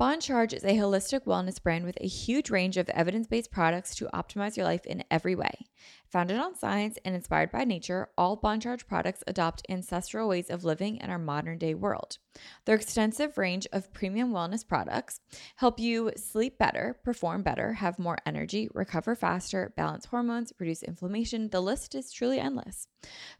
Bon Charge is a holistic wellness brand with a huge range of evidence based products to optimize your life in every way. Founded on science and inspired by nature, all Bon Charge products adopt ancestral ways of living in our modern day world. Their extensive range of premium wellness products help you sleep better, perform better, have more energy, recover faster, balance hormones, reduce inflammation. The list is truly endless.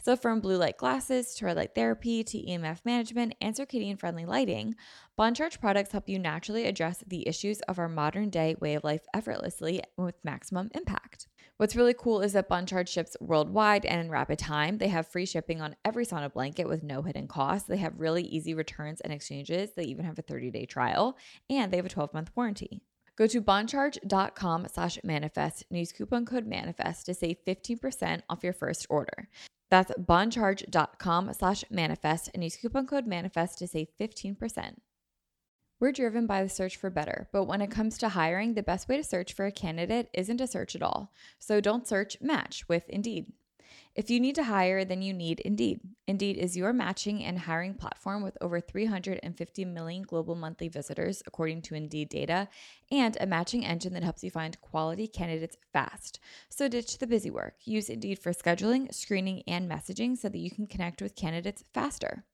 So, from blue light glasses to red light therapy to EMF management and circadian friendly lighting, Bon Charge products help you naturally address the issues of our modern day way of life effortlessly with maximum impact. What's really cool is that Bon ships worldwide and in rapid time. They have free shipping on every sauna blanket with no hidden costs. They have really easy returns and exchanges. They even have a 30 day trial and they have a 12 month warranty. Go to boncharge.com slash manifest and use coupon code manifest to save 15% off your first order. That's boncharge.com slash manifest and use coupon code manifest to save 15%. We're driven by the search for better, but when it comes to hiring, the best way to search for a candidate isn't to search at all. So don't search, match with Indeed. If you need to hire, then you need Indeed. Indeed is your matching and hiring platform with over 350 million global monthly visitors, according to Indeed data, and a matching engine that helps you find quality candidates fast. So ditch the busy work. Use Indeed for scheduling, screening, and messaging so that you can connect with candidates faster.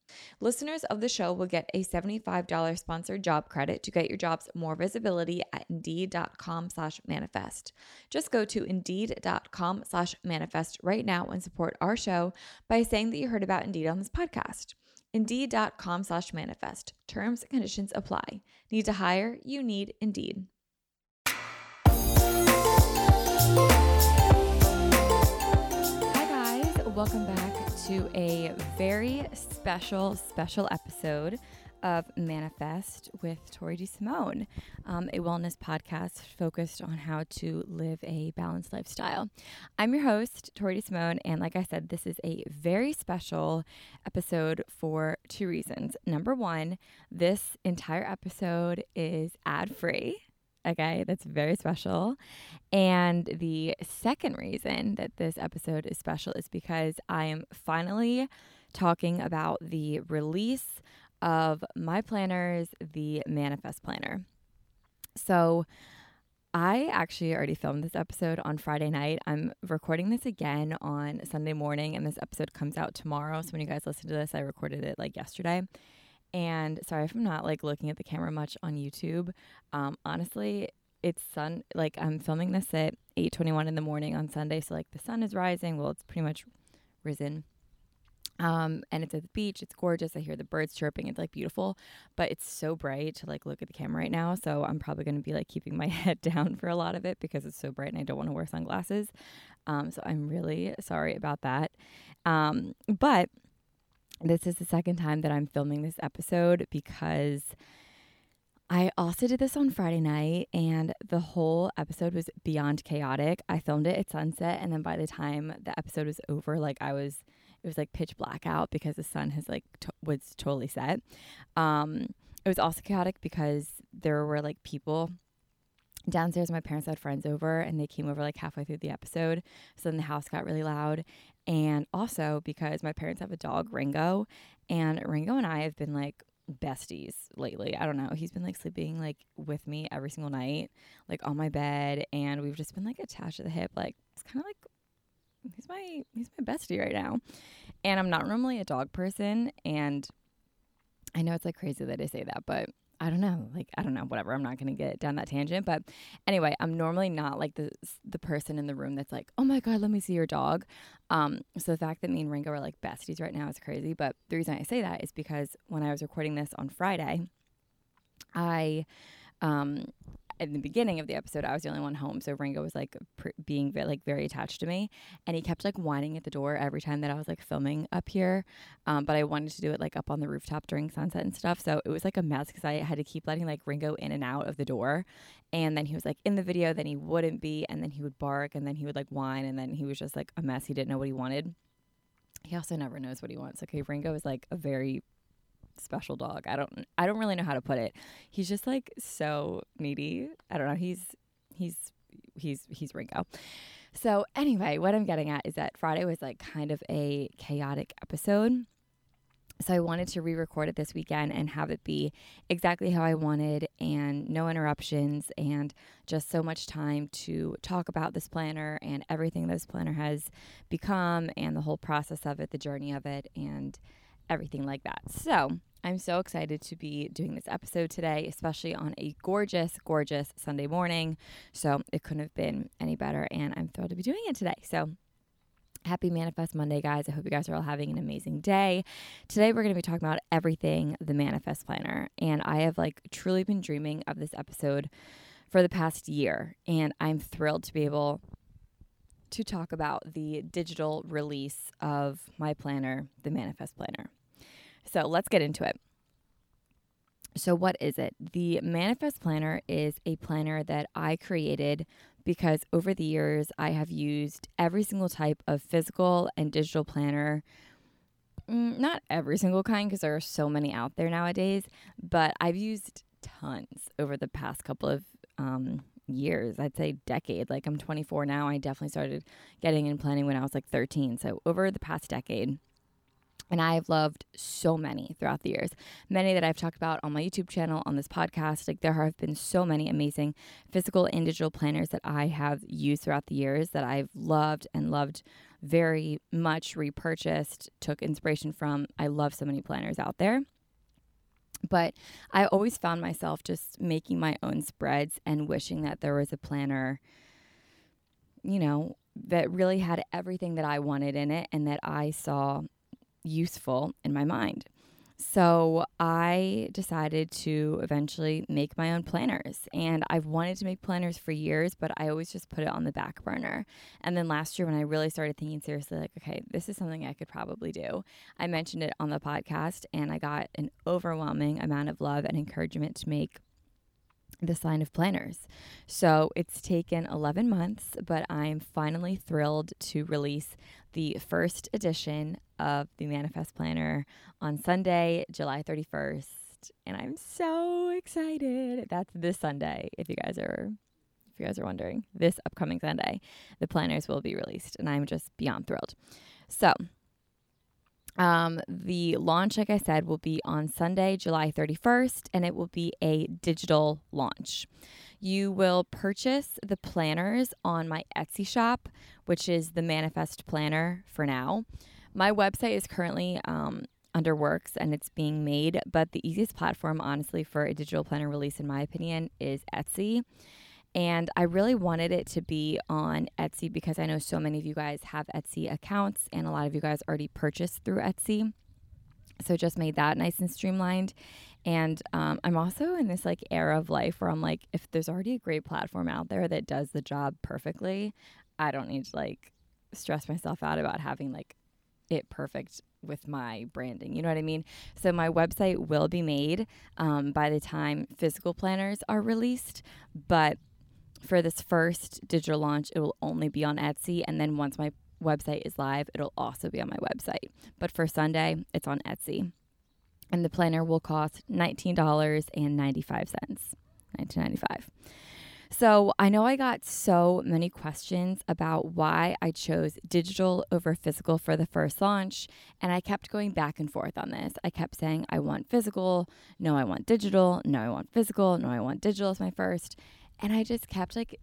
Listeners of the show will get a $75 sponsored job credit to get your jobs more visibility at indeed.com slash manifest. Just go to indeed.com slash manifest right now and support our show by saying that you heard about Indeed on this podcast. Indeed.com slash manifest. Terms and conditions apply. Need to hire? You need Indeed. Hi, guys. Welcome back to a very special, special episode of Manifest with Tori DeSimone, um, a wellness podcast focused on how to live a balanced lifestyle. I'm your host, Tori DeSimone, and like I said, this is a very special episode for two reasons. Number one, this entire episode is ad free. Okay, that's very special. And the second reason that this episode is special is because I am finally talking about the release of my planners, the Manifest Planner. So, I actually already filmed this episode on Friday night. I'm recording this again on Sunday morning, and this episode comes out tomorrow. So, when you guys listen to this, I recorded it like yesterday. And sorry if I'm not like looking at the camera much on YouTube. Um, honestly, it's sun like I'm filming this at 8:21 in the morning on Sunday, so like the sun is rising. Well, it's pretty much risen. Um, and it's at the beach. It's gorgeous. I hear the birds chirping. It's like beautiful, but it's so bright to like look at the camera right now. So I'm probably going to be like keeping my head down for a lot of it because it's so bright and I don't want to wear sunglasses. Um, so I'm really sorry about that. Um, but this is the second time that I'm filming this episode because I also did this on Friday night and the whole episode was beyond chaotic. I filmed it at sunset and then by the time the episode was over, like I was it was like pitch black out because the sun has like was totally set. Um it was also chaotic because there were like people downstairs my parents had friends over and they came over like halfway through the episode so then the house got really loud and also because my parents have a dog, Ringo, and Ringo and I have been like besties lately. I don't know. He's been like sleeping like with me every single night, like on my bed, and we've just been like attached to the hip. Like it's kind of like he's my he's my bestie right now. And I'm not normally a dog person, and I know it's like crazy that I say that, but I don't know, like I don't know, whatever. I'm not gonna get down that tangent, but anyway, I'm normally not like the the person in the room that's like, oh my god, let me see your dog. Um, so the fact that me and Ringo are like besties right now is crazy. But the reason I say that is because when I was recording this on Friday, I um in the beginning of the episode, I was the only one home, so Ringo was like pr- being very, like very attached to me, and he kept like whining at the door every time that I was like filming up here. Um, but I wanted to do it like up on the rooftop during sunset and stuff, so it was like a mess because I had to keep letting like Ringo in and out of the door, and then he was like in the video, then he wouldn't be, and then he would bark, and then he would like whine, and then he was just like a mess. He didn't know what he wanted. He also never knows what he wants. Okay, Ringo is like a very special dog. I don't I don't really know how to put it. He's just like so needy. I don't know. He's he's he's he's Ringo. So anyway, what I'm getting at is that Friday was like kind of a chaotic episode. So I wanted to re-record it this weekend and have it be exactly how I wanted and no interruptions and just so much time to talk about this planner and everything this planner has become and the whole process of it, the journey of it and everything like that. So, I'm so excited to be doing this episode today, especially on a gorgeous, gorgeous Sunday morning. So, it couldn't have been any better and I'm thrilled to be doing it today. So, Happy Manifest Monday, guys. I hope you guys are all having an amazing day. Today, we're going to be talking about everything the Manifest Planner. And I have like truly been dreaming of this episode for the past year. And I'm thrilled to be able to talk about the digital release of my planner, the Manifest Planner. So let's get into it. So, what is it? The Manifest Planner is a planner that I created because over the years I have used every single type of physical and digital planner. Mm, not every single kind because there are so many out there nowadays, but I've used tons over the past couple of um, years. I'd say decade. Like I'm 24 now. I definitely started getting in planning when I was like 13. So over the past decade, and I've loved so many throughout the years. Many that I've talked about on my YouTube channel, on this podcast. Like there have been so many amazing physical and digital planners that I have used throughout the years that I've loved and loved very much, repurchased, took inspiration from. I love so many planners out there. But I always found myself just making my own spreads and wishing that there was a planner, you know, that really had everything that I wanted in it and that I saw useful in my mind. So I decided to eventually make my own planners. And I've wanted to make planners for years, but I always just put it on the back burner. And then last year, when I really started thinking seriously, like, okay, this is something I could probably do, I mentioned it on the podcast and I got an overwhelming amount of love and encouragement to make the sign of planners. So it's taken 11 months, but I'm finally thrilled to release the first edition of the Manifest Planner on Sunday, July 31st. And I'm so excited. That's this Sunday, if you guys are if you guys are wondering. This upcoming Sunday, the planners will be released, and I'm just beyond thrilled. So um, the launch, like I said, will be on Sunday, July 31st, and it will be a digital launch. You will purchase the planners on my Etsy shop, which is the Manifest Planner for now. My website is currently um, under works and it's being made, but the easiest platform, honestly, for a digital planner release, in my opinion, is Etsy. And I really wanted it to be on Etsy because I know so many of you guys have Etsy accounts and a lot of you guys already purchased through Etsy. So just made that nice and streamlined. And um, I'm also in this like era of life where I'm like, if there's already a great platform out there that does the job perfectly, I don't need to like stress myself out about having like it perfect with my branding. You know what I mean? So my website will be made um, by the time physical planners are released, but for this first digital launch, it will only be on Etsy. And then once my website is live, it'll also be on my website. But for Sunday, it's on Etsy. And the planner will cost $19.95. 1995 so I know I got so many questions about why I chose digital over physical for the first launch. And I kept going back and forth on this. I kept saying, I want physical. No, I want digital. No, I want physical. No, I want digital as my first. And I just kept like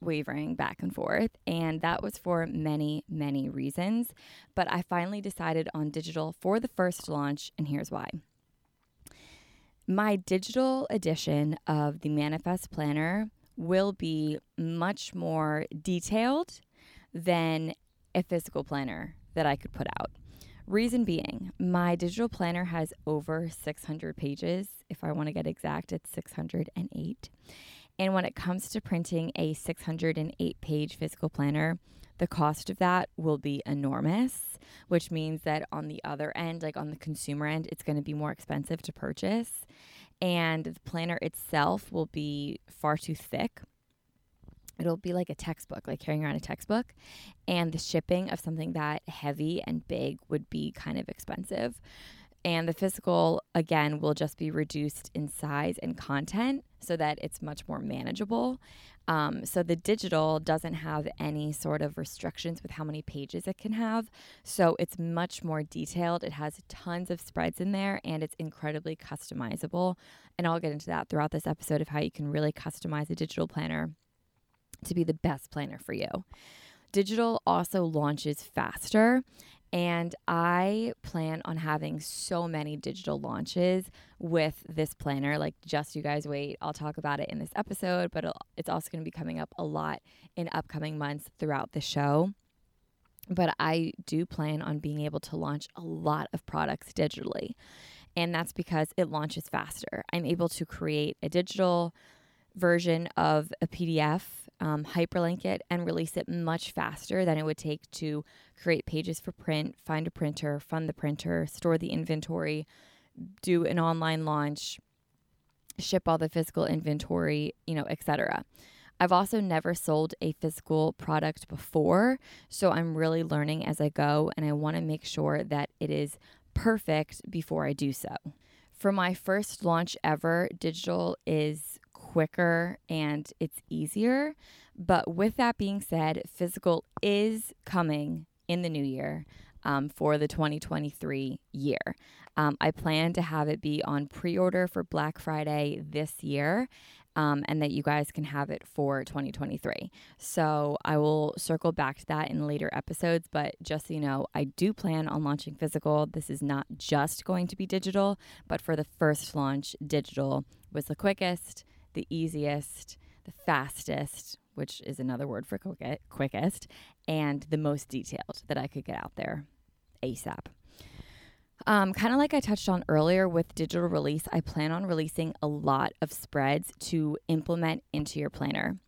wavering back and forth. And that was for many, many reasons. But I finally decided on digital for the first launch. And here's why. My digital edition of the Manifest Planner will be much more detailed than a physical planner that I could put out. Reason being, my digital planner has over 600 pages. If I want to get exact, it's 608. And when it comes to printing a 608 page physical planner, the cost of that will be enormous, which means that on the other end, like on the consumer end, it's going to be more expensive to purchase. And the planner itself will be far too thick. It'll be like a textbook, like carrying around a textbook. And the shipping of something that heavy and big would be kind of expensive. And the physical, again, will just be reduced in size and content so that it's much more manageable. Um, so the digital doesn't have any sort of restrictions with how many pages it can have. So it's much more detailed. It has tons of spreads in there and it's incredibly customizable. And I'll get into that throughout this episode of how you can really customize a digital planner to be the best planner for you. Digital also launches faster. And I plan on having so many digital launches with this planner. Like, just you guys wait. I'll talk about it in this episode, but it's also going to be coming up a lot in upcoming months throughout the show. But I do plan on being able to launch a lot of products digitally. And that's because it launches faster. I'm able to create a digital version of a PDF um, hyperlink it and release it much faster than it would take to create pages for print, find a printer, fund the printer, store the inventory, do an online launch, ship all the physical inventory, you know, etc. I've also never sold a physical product before, so I'm really learning as I go and I want to make sure that it is perfect before I do so. For my first launch ever, digital is quicker and it's easier. But with that being said, physical is coming in the new year um, for the 2023 year. Um, I plan to have it be on pre order for Black Friday this year. Um, and that you guys can have it for 2023. So I will circle back to that in later episodes. But just so you know, I do plan on launching physical. This is not just going to be digital, but for the first launch, digital was the quickest, the easiest, the fastest, which is another word for quickest, and the most detailed that I could get out there ASAP. Um, kind of like I touched on earlier with digital release, I plan on releasing a lot of spreads to implement into your planner.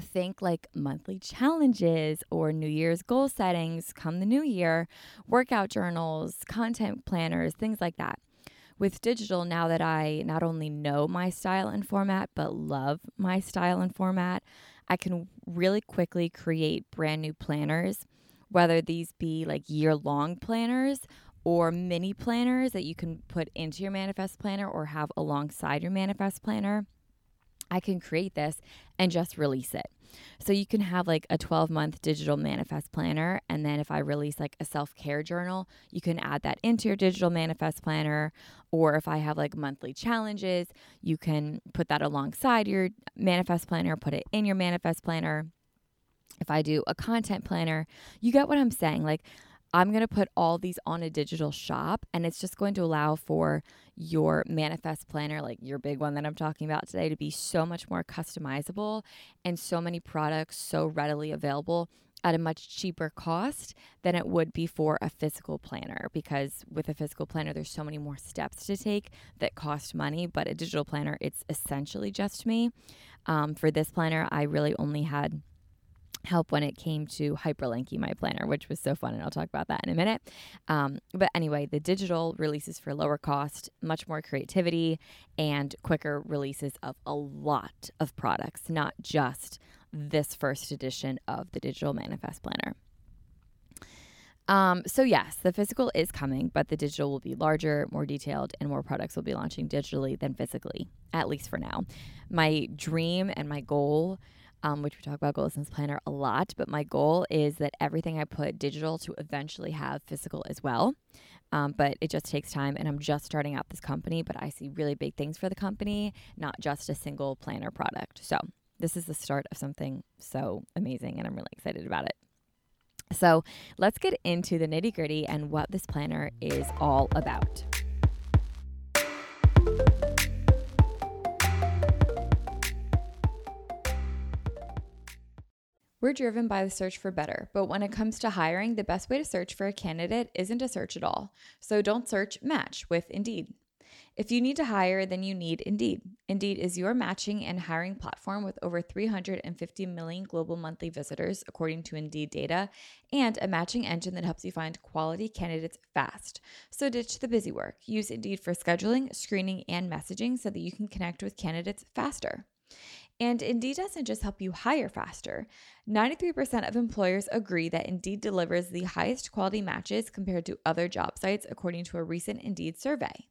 Think like monthly challenges or New Year's goal settings come the new year, workout journals, content planners, things like that with digital, now that I not only know my style and format, but love my style and format, I can really quickly create brand new planners, whether these be like year long planners or mini planners that you can put into your manifest planner or have alongside your manifest planner. I can create this and just release it. So you can have like a 12 month digital manifest planner. And then if I release like a self care journal, you can add that into your digital manifest planner. Or if I have like monthly challenges, you can put that alongside your manifest planner, put it in your manifest planner. If I do a content planner, you get what I'm saying. Like, I'm going to put all these on a digital shop and it's just going to allow for your manifest planner, like your big one that I'm talking about today, to be so much more customizable and so many products so readily available at a much cheaper cost than it would be for a physical planner. Because with a physical planner there's so many more steps to take that cost money but a digital planner it's essentially just me. Um, for this planner i really only had help when it came to hyperlinking my planner, which was so fun. And I'll talk about that in a minute. Um, but anyway, the digital releases for lower cost, much more creativity, and quicker releases of a lot of products, not just this first edition of the Digital Manifest Planner. Um, so, yes, the physical is coming, but the digital will be larger, more detailed, and more products will be launching digitally than physically, at least for now. My dream and my goal um, which we talk about Goal Planner a lot. But my goal is that everything I put digital to eventually have physical as well. Um, but it just takes time, and I'm just starting out this company. But I see really big things for the company, not just a single planner product. So this is the start of something so amazing, and I'm really excited about it. So let's get into the nitty gritty and what this planner is all about. We're driven by the search for better, but when it comes to hiring, the best way to search for a candidate isn't to search at all. So don't search, match with Indeed. If you need to hire, then you need Indeed. Indeed is your matching and hiring platform with over 350 million global monthly visitors, according to Indeed data, and a matching engine that helps you find quality candidates fast. So ditch the busy work. Use Indeed for scheduling, screening, and messaging so that you can connect with candidates faster. And Indeed doesn't just help you hire faster. 93% of employers agree that Indeed delivers the highest quality matches compared to other job sites, according to a recent Indeed survey.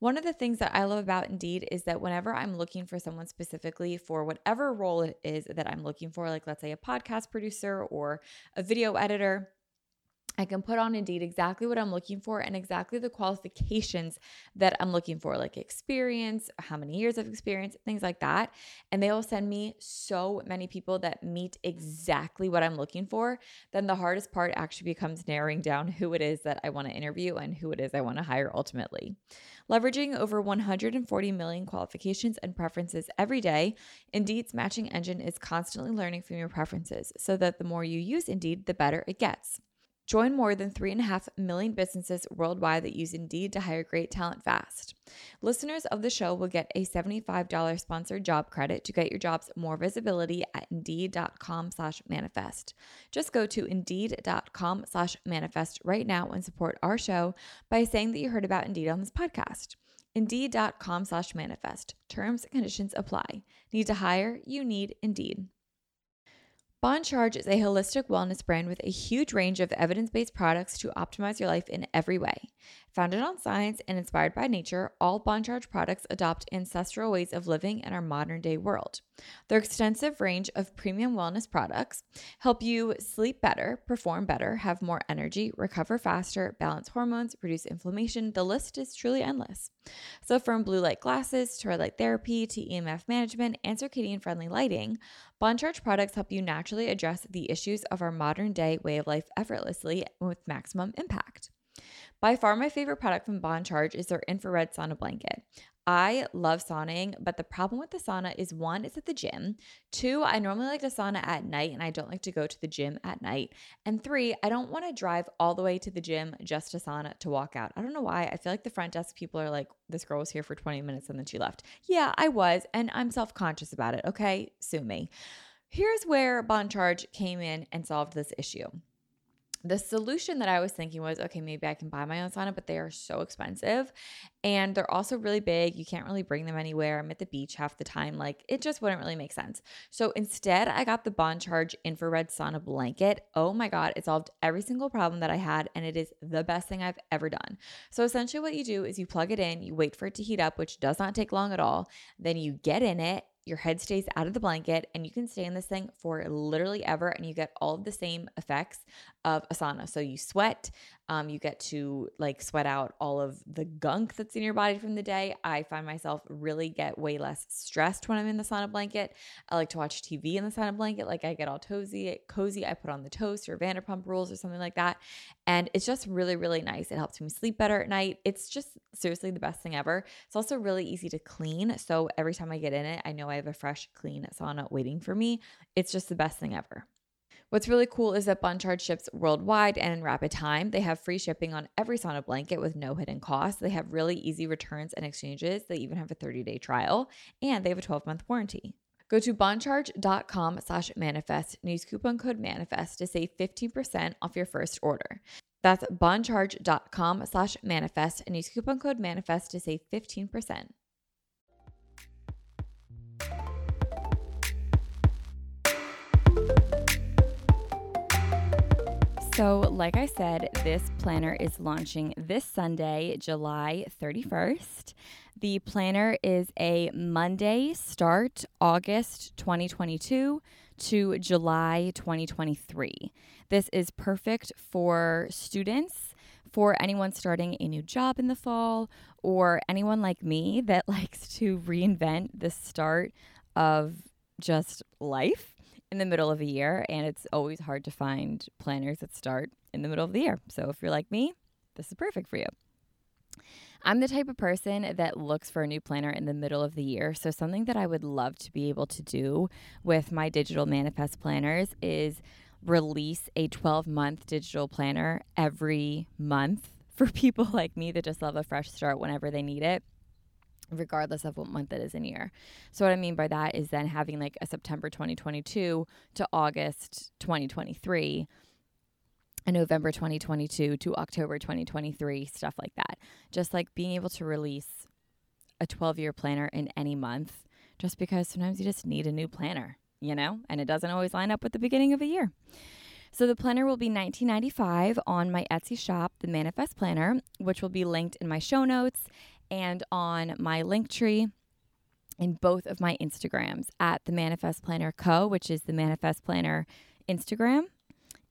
One of the things that I love about Indeed is that whenever I'm looking for someone specifically for whatever role it is that I'm looking for, like let's say a podcast producer or a video editor, I can put on Indeed exactly what I'm looking for and exactly the qualifications that I'm looking for, like experience, how many years of experience, things like that. And they will send me so many people that meet exactly what I'm looking for. Then the hardest part actually becomes narrowing down who it is that I want to interview and who it is I want to hire ultimately. Leveraging over 140 million qualifications and preferences every day, Indeed's matching engine is constantly learning from your preferences so that the more you use Indeed, the better it gets. Join more than 3.5 million businesses worldwide that use Indeed to hire great talent fast. Listeners of the show will get a $75 sponsored job credit to get your jobs more visibility at Indeed.com slash manifest. Just go to Indeed.com slash manifest right now and support our show by saying that you heard about Indeed on this podcast. Indeed.com slash manifest. Terms and conditions apply. Need to hire? You need Indeed. Bon Charge is a holistic wellness brand with a huge range of evidence based products to optimize your life in every way. Founded on science and inspired by nature, all Bon Charge products adopt ancestral ways of living in our modern day world. Their extensive range of premium wellness products help you sleep better, perform better, have more energy, recover faster, balance hormones, reduce inflammation. The list is truly endless. So, from blue light glasses to red light therapy to EMF management and circadian friendly lighting, Bon Charge products help you naturally address the issues of our modern day way of life effortlessly with maximum impact. By far, my favorite product from Bon Charge is their infrared sauna blanket. I love sauning, but the problem with the sauna is one, it's at the gym. Two, I normally like to sauna at night and I don't like to go to the gym at night. And three, I don't want to drive all the way to the gym just to sauna to walk out. I don't know why. I feel like the front desk people are like, this girl was here for 20 minutes and then she left. Yeah, I was, and I'm self conscious about it. Okay, sue me. Here's where Bon Charge came in and solved this issue the solution that I was thinking was okay, maybe I can buy my own sauna, but they are so expensive and they're also really big. You can't really bring them anywhere. I'm at the beach half the time. Like it just wouldn't really make sense. So instead, I got the Bon Charge infrared sauna blanket. Oh my God, it solved every single problem that I had and it is the best thing I've ever done. So essentially, what you do is you plug it in, you wait for it to heat up, which does not take long at all. Then you get in it your head stays out of the blanket and you can stay in this thing for literally ever and you get all of the same effects of a sauna. So you sweat, um, you get to like sweat out all of the gunk that's in your body from the day. I find myself really get way less stressed when I'm in the sauna blanket. I like to watch TV in the sauna blanket. Like I get all cozy, cozy. I put on the toast or Vanderpump Rules or something like that, and it's just really, really nice. It helps me sleep better at night. It's just seriously the best thing ever. It's also really easy to clean. So every time I get in it, I know I have a fresh, clean sauna waiting for me. It's just the best thing ever. What's really cool is that Bon ships worldwide and in rapid time. They have free shipping on every sauna blanket with no hidden costs. They have really easy returns and exchanges. They even have a 30-day trial and they have a 12-month warranty. Go to boncharge.com slash manifest and use coupon code manifest to save 15% off your first order. That's boncharge.com slash manifest and use coupon code manifest to save 15%. So, like I said, this planner is launching this Sunday, July 31st. The planner is a Monday start, August 2022 to July 2023. This is perfect for students, for anyone starting a new job in the fall, or anyone like me that likes to reinvent the start of just life in the middle of a year, and it's always hard to find planners that start in the middle of the year. So if you're like me, this is perfect for you. I'm the type of person that looks for a new planner in the middle of the year. So, something that I would love to be able to do with my digital manifest planners is release a 12 month digital planner every month for people like me that just love a fresh start whenever they need it regardless of what month it is in year. So what I mean by that is then having like a September 2022 to August 2023 a November 2022 to October 2023 stuff like that. Just like being able to release a 12 year planner in any month just because sometimes you just need a new planner, you know, and it doesn't always line up with the beginning of a year. So the planner will be $19.95 on my Etsy shop, the Manifest Planner, which will be linked in my show notes and on my link tree in both of my Instagrams at the Manifest Planner Co., which is the Manifest Planner Instagram,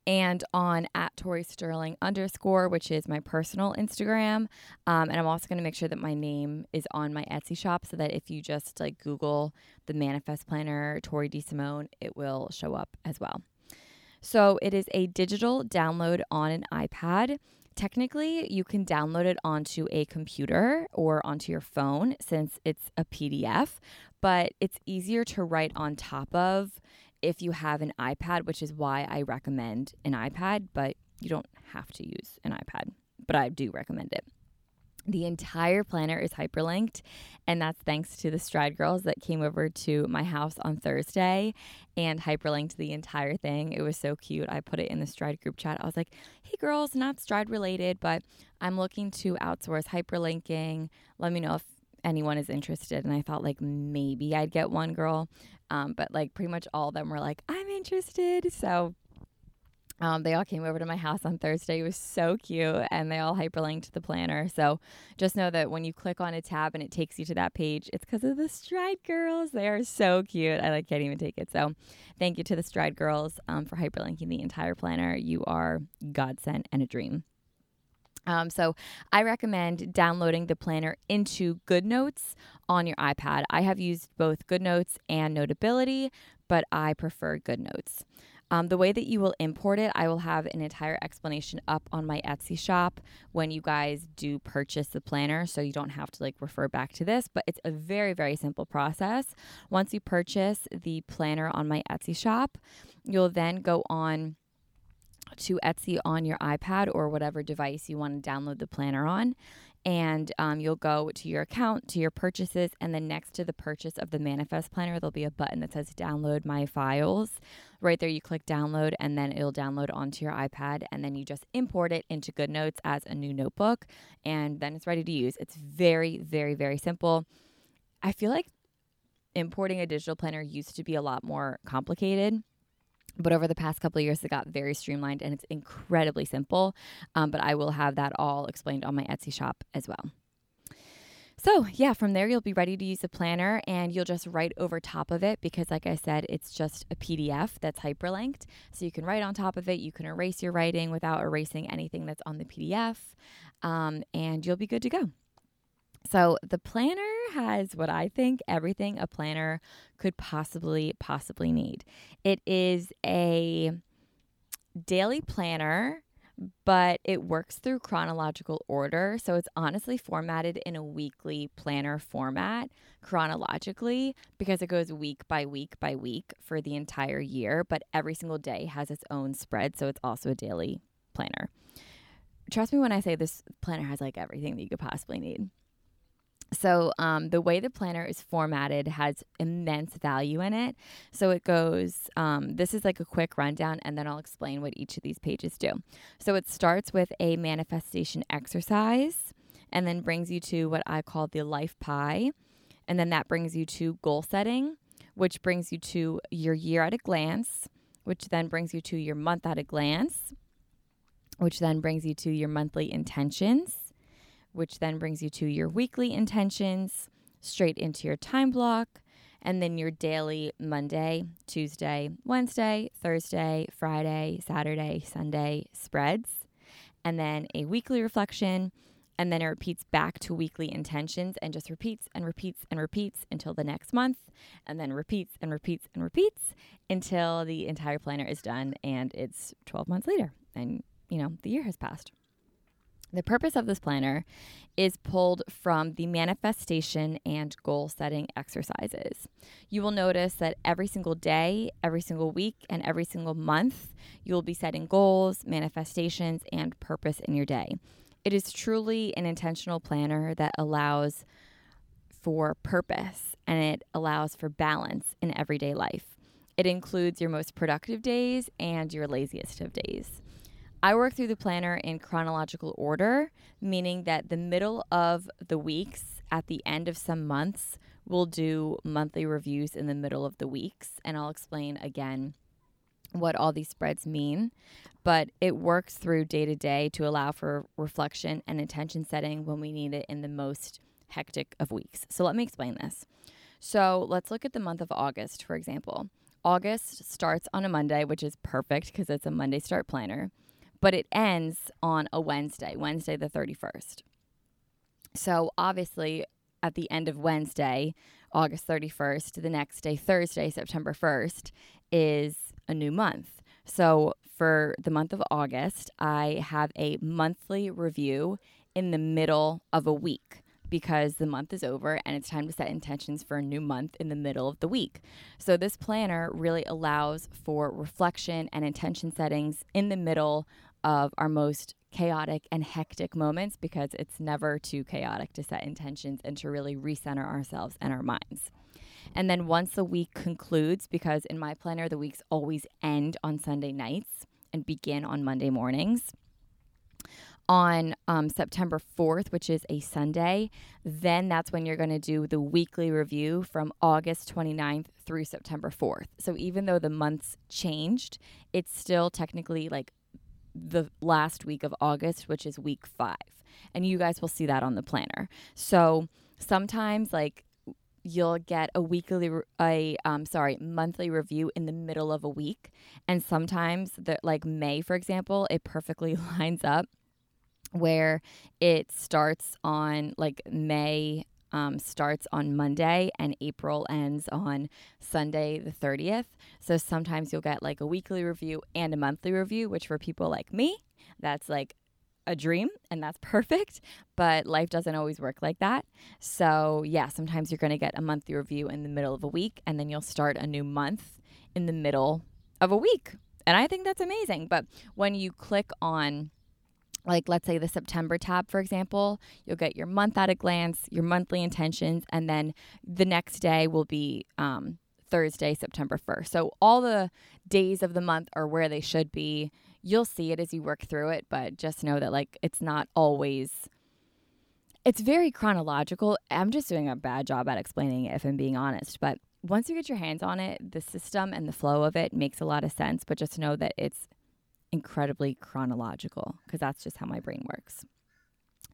and on at Tori Sterling underscore, which is my personal Instagram. Um, and I'm also going to make sure that my name is on my Etsy shop so that if you just like Google the Manifest Planner Tori DeSimone, it will show up as well. So it is a digital download on an iPad. Technically, you can download it onto a computer or onto your phone since it's a PDF, but it's easier to write on top of if you have an iPad, which is why I recommend an iPad, but you don't have to use an iPad, but I do recommend it. The entire planner is hyperlinked, and that's thanks to the Stride Girls that came over to my house on Thursday and hyperlinked the entire thing. It was so cute. I put it in the Stride group chat. I was like, hey, girls, not Stride related, but I'm looking to outsource hyperlinking. Let me know if anyone is interested. And I thought, like, maybe I'd get one girl. Um, but, like, pretty much all of them were like, I'm interested. So um, they all came over to my house on Thursday. It was so cute, and they all hyperlinked the planner. So just know that when you click on a tab and it takes you to that page, it's because of the Stride Girls. They are so cute. I like can't even take it. So thank you to the Stride Girls um, for hyperlinking the entire planner. You are godsend and a dream. Um, so I recommend downloading the planner into GoodNotes on your iPad. I have used both GoodNotes and Notability, but I prefer GoodNotes. Um, the way that you will import it, I will have an entire explanation up on my Etsy shop when you guys do purchase the planner. So you don't have to like refer back to this, but it's a very, very simple process. Once you purchase the planner on my Etsy shop, you'll then go on to Etsy on your iPad or whatever device you want to download the planner on and um, you'll go to your account, to your purchases, and then next to the purchase of the Manifest Planner, there'll be a button that says Download My Files. Right there, you click Download, and then it'll download onto your iPad, and then you just import it into GoodNotes as a new notebook, and then it's ready to use. It's very, very, very simple. I feel like importing a digital planner used to be a lot more complicated but over the past couple of years, it got very streamlined and it's incredibly simple. Um, but I will have that all explained on my Etsy shop as well. So, yeah, from there, you'll be ready to use a planner and you'll just write over top of it because, like I said, it's just a PDF that's hyperlinked. So, you can write on top of it. You can erase your writing without erasing anything that's on the PDF, um, and you'll be good to go. So, the planner has what I think everything a planner could possibly possibly need. It is a daily planner but it works through chronological order. So it's honestly formatted in a weekly planner format chronologically because it goes week by week by week for the entire year, but every single day has its own spread. So it's also a daily planner. Trust me when I say this planner has like everything that you could possibly need. So, um, the way the planner is formatted has immense value in it. So, it goes, um, this is like a quick rundown, and then I'll explain what each of these pages do. So, it starts with a manifestation exercise and then brings you to what I call the life pie. And then that brings you to goal setting, which brings you to your year at a glance, which then brings you to your month at a glance, which then brings you to your monthly intentions which then brings you to your weekly intentions, straight into your time block, and then your daily Monday, Tuesday, Wednesday, Thursday, Friday, Saturday, Sunday spreads, and then a weekly reflection. And then it repeats back to weekly intentions and just repeats and repeats and repeats until the next month, and then repeats and repeats and repeats until the entire planner is done and it's 12 months later and, you know, the year has passed. The purpose of this planner is pulled from the manifestation and goal setting exercises. You will notice that every single day, every single week, and every single month, you will be setting goals, manifestations, and purpose in your day. It is truly an intentional planner that allows for purpose and it allows for balance in everyday life. It includes your most productive days and your laziest of days. I work through the planner in chronological order, meaning that the middle of the weeks at the end of some months, we'll do monthly reviews in the middle of the weeks. And I'll explain again what all these spreads mean. But it works through day to day to allow for reflection and intention setting when we need it in the most hectic of weeks. So let me explain this. So let's look at the month of August, for example. August starts on a Monday, which is perfect because it's a Monday start planner, but it ends on a Wednesday, Wednesday the 31st. So obviously, at the end of Wednesday, August 31st, the next day, Thursday, September 1st, is a new month. So for the month of August, I have a monthly review in the middle of a week because the month is over and it's time to set intentions for a new month in the middle of the week. So, this planner really allows for reflection and intention settings in the middle of our most chaotic and hectic moments because it's never too chaotic to set intentions and to really recenter ourselves and our minds. And then once the week concludes, because in my planner, the weeks always end on Sunday nights and begin on Monday mornings on um, September 4th, which is a Sunday, then that's when you're going to do the weekly review from August 29th through September 4th. So even though the months changed, it's still technically like the last week of August, which is week five. And you guys will see that on the planner. So sometimes, like, you'll get a weekly a um sorry monthly review in the middle of a week and sometimes the like may for example it perfectly lines up where it starts on like May um, starts on Monday and April ends on Sunday, the 30th. So sometimes you'll get like a weekly review and a monthly review, which for people like me, that's like a dream and that's perfect. But life doesn't always work like that. So, yeah, sometimes you're going to get a monthly review in the middle of a week and then you'll start a new month in the middle of a week. And I think that's amazing. But when you click on, like let's say the September tab, for example, you'll get your month at a glance, your monthly intentions, and then the next day will be um, Thursday, September 1st. So all the days of the month are where they should be. You'll see it as you work through it, but just know that like it's not always it's very chronological. I'm just doing a bad job at explaining it if I'm being honest, but once you get your hands on it, the system and the flow of it makes a lot of sense, but just know that it's incredibly chronological because that's just how my brain works.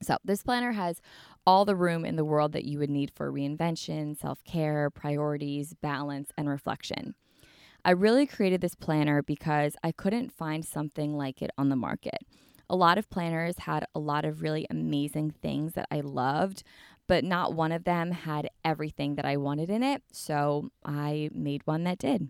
So, this planner has all the room in the world that you would need for reinvention, self care, priorities, balance, and reflection. I really created this planner because I couldn't find something like it on the market. A lot of planners had a lot of really amazing things that I loved, but not one of them had everything that I wanted in it. So I made one that did.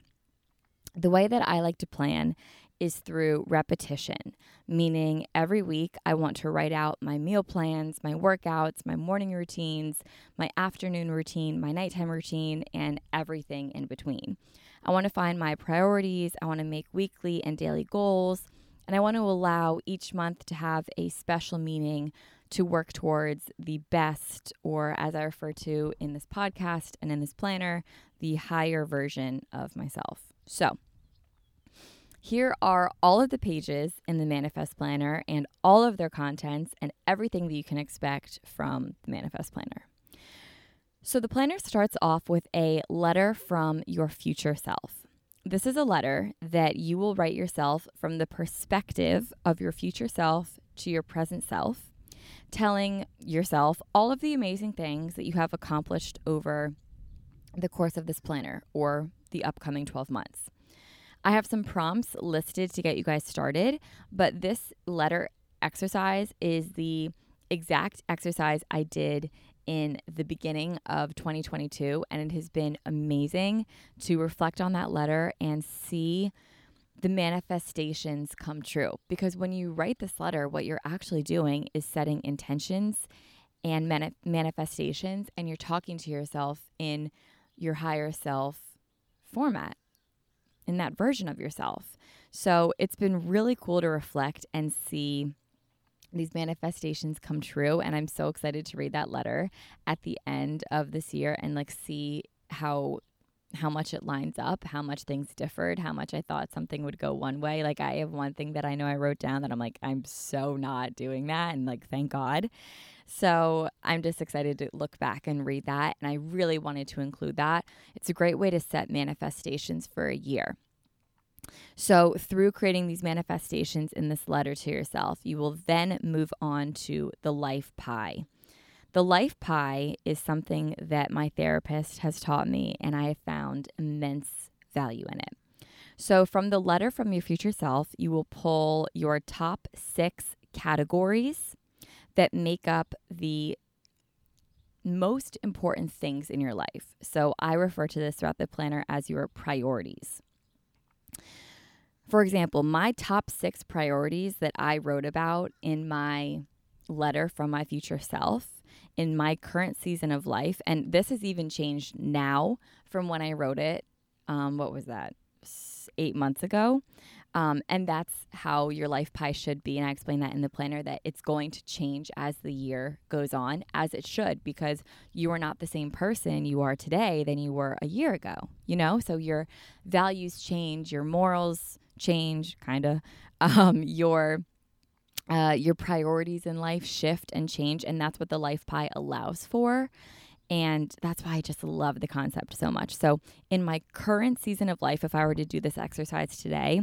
The way that I like to plan is through repetition, meaning every week I want to write out my meal plans, my workouts, my morning routines, my afternoon routine, my nighttime routine, and everything in between. I want to find my priorities, I want to make weekly and daily goals, and I want to allow each month to have a special meaning to work towards the best, or as I refer to in this podcast and in this planner, the higher version of myself. So, here are all of the pages in the Manifest Planner and all of their contents and everything that you can expect from the Manifest Planner. So, the planner starts off with a letter from your future self. This is a letter that you will write yourself from the perspective of your future self to your present self, telling yourself all of the amazing things that you have accomplished over the course of this planner or the upcoming 12 months. I have some prompts listed to get you guys started, but this letter exercise is the exact exercise I did in the beginning of 2022, and it has been amazing to reflect on that letter and see the manifestations come true. Because when you write this letter, what you're actually doing is setting intentions and mani- manifestations, and you're talking to yourself in your higher self format in that version of yourself. So it's been really cool to reflect and see these manifestations come true. And I'm so excited to read that letter at the end of this year and like see how how much it lines up, how much things differed, how much I thought something would go one way. Like I have one thing that I know I wrote down that I'm like, I'm so not doing that. And like, thank God. So I'm just excited to look back and read that. And I really wanted to include that. It's a great way to set manifestations for a year. So, through creating these manifestations in this letter to yourself, you will then move on to the life pie. The life pie is something that my therapist has taught me, and I have found immense value in it. So, from the letter from your future self, you will pull your top six categories that make up the most important things in your life. So, I refer to this throughout the planner as your priorities. For example, my top six priorities that I wrote about in my letter from my future self in my current season of life, and this has even changed now from when I wrote it. Um, what was that? Eight months ago. Um, and that's how your life pie should be. And I explain that in the planner that it's going to change as the year goes on, as it should, because you are not the same person you are today than you were a year ago, you know? So your values change, your morals change, kind of. Um, your uh, your priorities in life shift and change, and that's what the life pie allows for. And that's why I just love the concept so much. So, in my current season of life, if I were to do this exercise today,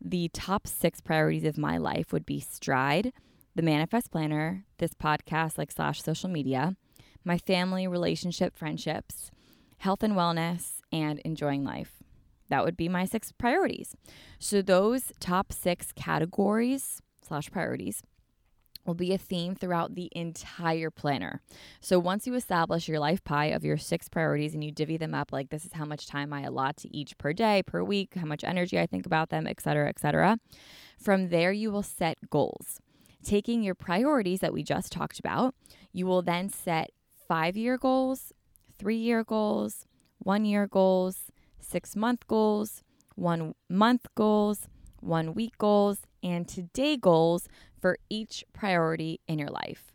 the top six priorities of my life would be stride, the manifest planner, this podcast, like slash social media, my family, relationship, friendships, health and wellness, and enjoying life. That would be my six priorities. So those top six categories slash priorities will be a theme throughout the entire planner. So once you establish your life pie of your six priorities and you divvy them up like this is how much time I allot to each per day, per week, how much energy I think about them, etc., etc. From there you will set goals. Taking your priorities that we just talked about, you will then set 5-year goals, 3-year goals, 1-year goals, 6-month goals, 1 month goals, 1 week goals, and today goals for each priority in your life.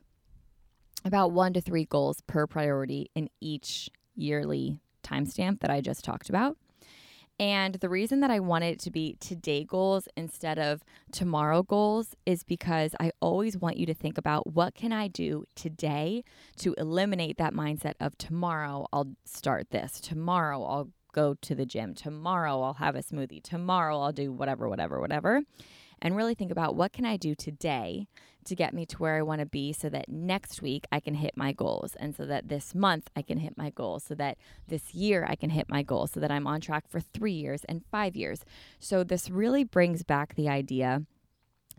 About one to three goals per priority in each yearly timestamp that I just talked about. And the reason that I want it to be today goals instead of tomorrow goals is because I always want you to think about what can I do today to eliminate that mindset of tomorrow I'll start this, tomorrow I'll go to the gym, tomorrow I'll have a smoothie, tomorrow I'll do whatever, whatever, whatever and really think about what can I do today to get me to where I want to be so that next week I can hit my goals and so that this month I can hit my goals so that this year I can hit my goals so that I'm on track for 3 years and 5 years. So this really brings back the idea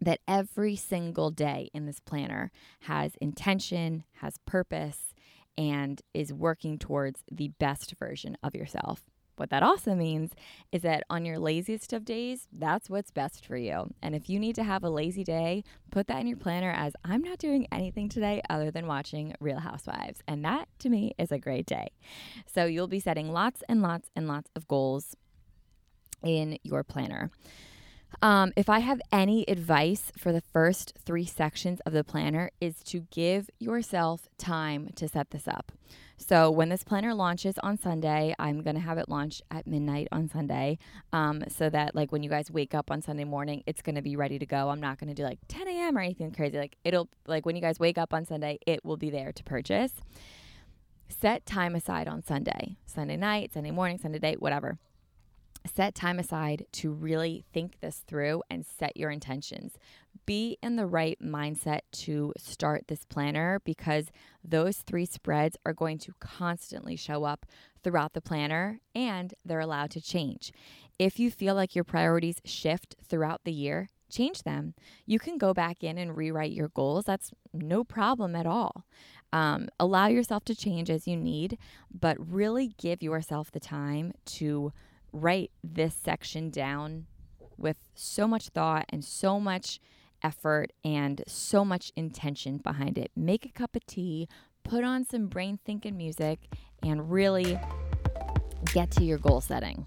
that every single day in this planner has intention, has purpose, and is working towards the best version of yourself. What that also means is that on your laziest of days, that's what's best for you. And if you need to have a lazy day, put that in your planner as I'm not doing anything today other than watching Real Housewives. And that to me is a great day. So you'll be setting lots and lots and lots of goals in your planner. Um, if I have any advice for the first three sections of the planner, is to give yourself time to set this up. So when this planner launches on Sunday, I'm gonna have it launch at midnight on Sunday, um, so that like when you guys wake up on Sunday morning, it's gonna be ready to go. I'm not gonna do like 10 a.m. or anything crazy. Like it'll like when you guys wake up on Sunday, it will be there to purchase. Set time aside on Sunday, Sunday night, Sunday morning, Sunday day, whatever set time aside to really think this through and set your intentions. Be in the right mindset to start this planner because those three spreads are going to constantly show up throughout the planner and they're allowed to change. If you feel like your priorities shift throughout the year, change them. You can go back in and rewrite your goals. That's no problem at all. Um, allow yourself to change as you need, but really give yourself the time to write this section down with so much thought and so much effort and so much intention behind it. Make a cup of tea, put on some brain thinking music, and really get to your goal setting.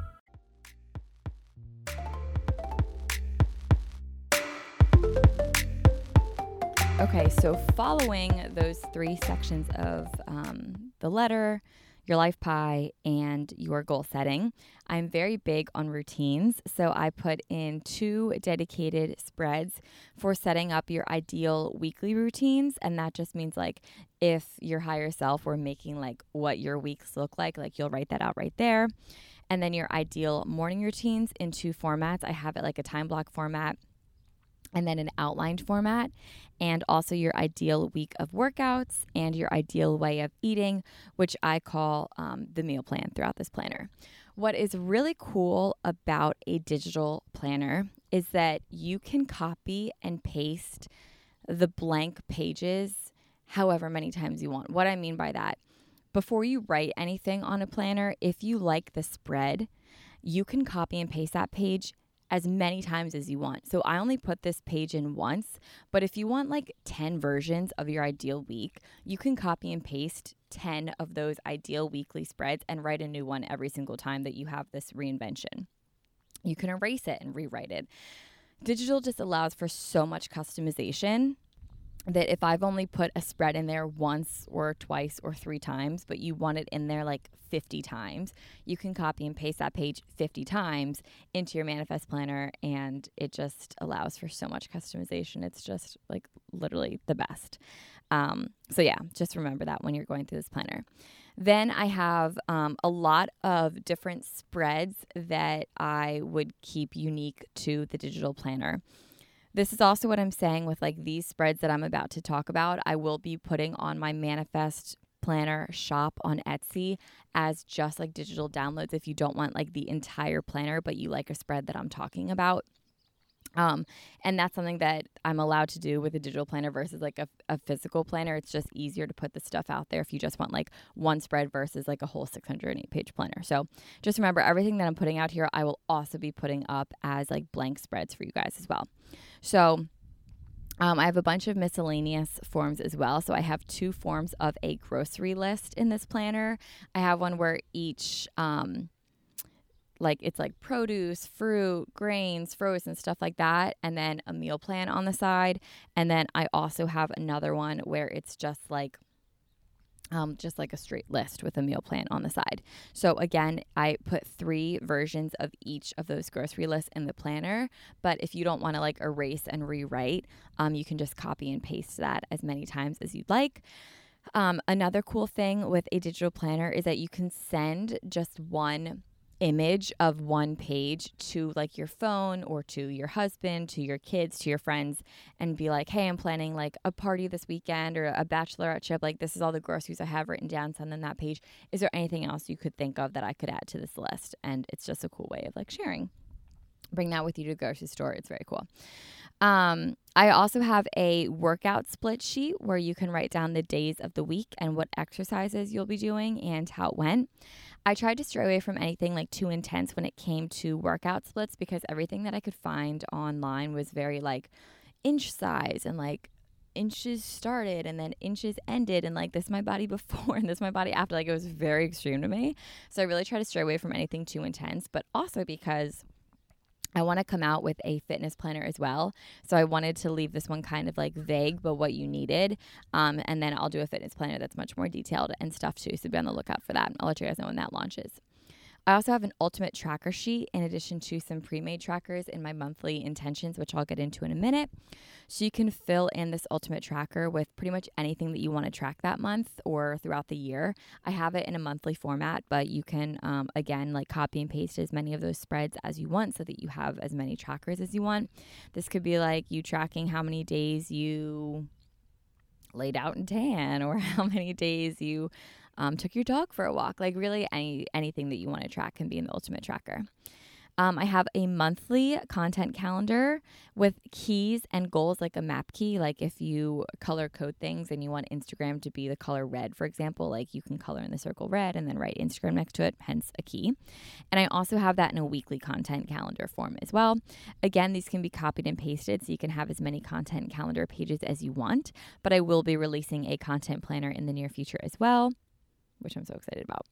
Okay, so following those three sections of um, the letter, your life pie, and your goal setting, I'm very big on routines. So I put in two dedicated spreads for setting up your ideal weekly routines. And that just means like if your higher self were making like what your weeks look like, like you'll write that out right there. And then your ideal morning routines in two formats. I have it like a time block format and then an outlined format, and also your ideal week of workouts and your ideal way of eating, which I call um, the meal plan throughout this planner. What is really cool about a digital planner is that you can copy and paste the blank pages however many times you want. What I mean by that, before you write anything on a planner, if you like the spread, you can copy and paste that page as many times as you want. So I only put this page in once, but if you want like 10 versions of your ideal week, you can copy and paste 10 of those ideal weekly spreads and write a new one every single time that you have this reinvention. You can erase it and rewrite it. Digital just allows for so much customization that if I've only put a spread in there once or twice or three times, but you want it in there like 50 times, you can copy and paste that page 50 times into your manifest planner and it just allows for so much customization. It's just like literally the best. Um, so, yeah, just remember that when you're going through this planner. Then I have um, a lot of different spreads that I would keep unique to the digital planner. This is also what I'm saying with like these spreads that I'm about to talk about. I will be putting on my manifest planner shop on Etsy as just like digital downloads if you don't want like the entire planner, but you like a spread that I'm talking about. Um, and that's something that I'm allowed to do with a digital planner versus like a, a physical planner. It's just easier to put the stuff out there if you just want like one spread versus like a whole 608 page planner. So just remember everything that I'm putting out here, I will also be putting up as like blank spreads for you guys as well. So um, I have a bunch of miscellaneous forms as well. So I have two forms of a grocery list in this planner. I have one where each, um, like it's like produce, fruit, grains, frozen stuff like that, and then a meal plan on the side. And then I also have another one where it's just like um, just like a straight list with a meal plan on the side. So again, I put three versions of each of those grocery lists in the planner. But if you don't want to like erase and rewrite, um, you can just copy and paste that as many times as you'd like. Um, another cool thing with a digital planner is that you can send just one image of one page to like your phone or to your husband, to your kids, to your friends, and be like, hey, I'm planning like a party this weekend or a bachelorette trip. Like, this is all the groceries I have written down. Send them that page. Is there anything else you could think of that I could add to this list? And it's just a cool way of like sharing. Bring that with you to the grocery store. It's very cool. Um, I also have a workout split sheet where you can write down the days of the week and what exercises you'll be doing and how it went. I tried to stray away from anything like too intense when it came to workout splits because everything that I could find online was very like inch size and like inches started and then inches ended and like this my body before and this my body after like it was very extreme to me so i really try to stray away from anything too intense but also because I want to come out with a fitness planner as well. So I wanted to leave this one kind of like vague, but what you needed. Um, and then I'll do a fitness planner that's much more detailed and stuff too. So be on the lookout for that. I'll let you guys know when that launches. I also have an ultimate tracker sheet in addition to some pre made trackers in my monthly intentions, which I'll get into in a minute. So you can fill in this ultimate tracker with pretty much anything that you want to track that month or throughout the year. I have it in a monthly format, but you can, um, again, like copy and paste as many of those spreads as you want so that you have as many trackers as you want. This could be like you tracking how many days you laid out in tan or how many days you um, took your dog for a walk. Like really, any anything that you want to track can be in the ultimate tracker. Um, I have a monthly content calendar with keys and goals like a map key. Like if you color code things and you want Instagram to be the color red, for example, like you can color in the circle red and then write Instagram next to it, hence a key. And I also have that in a weekly content calendar form as well. Again, these can be copied and pasted so you can have as many content calendar pages as you want, but I will be releasing a content planner in the near future as well, which I'm so excited about.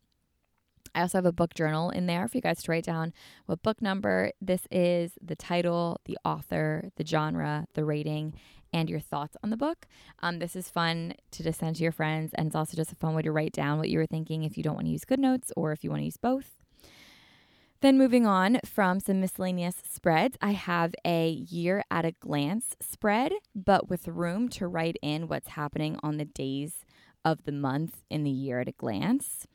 I also have a book journal in there for you guys to write down what book number this is, the title, the author, the genre, the rating, and your thoughts on the book. Um, this is fun to just send to your friends, and it's also just a fun way to write down what you were thinking if you don't want to use GoodNotes or if you want to use both. Then, moving on from some miscellaneous spreads, I have a year at a glance spread, but with room to write in what's happening on the days of the month in the year at a glance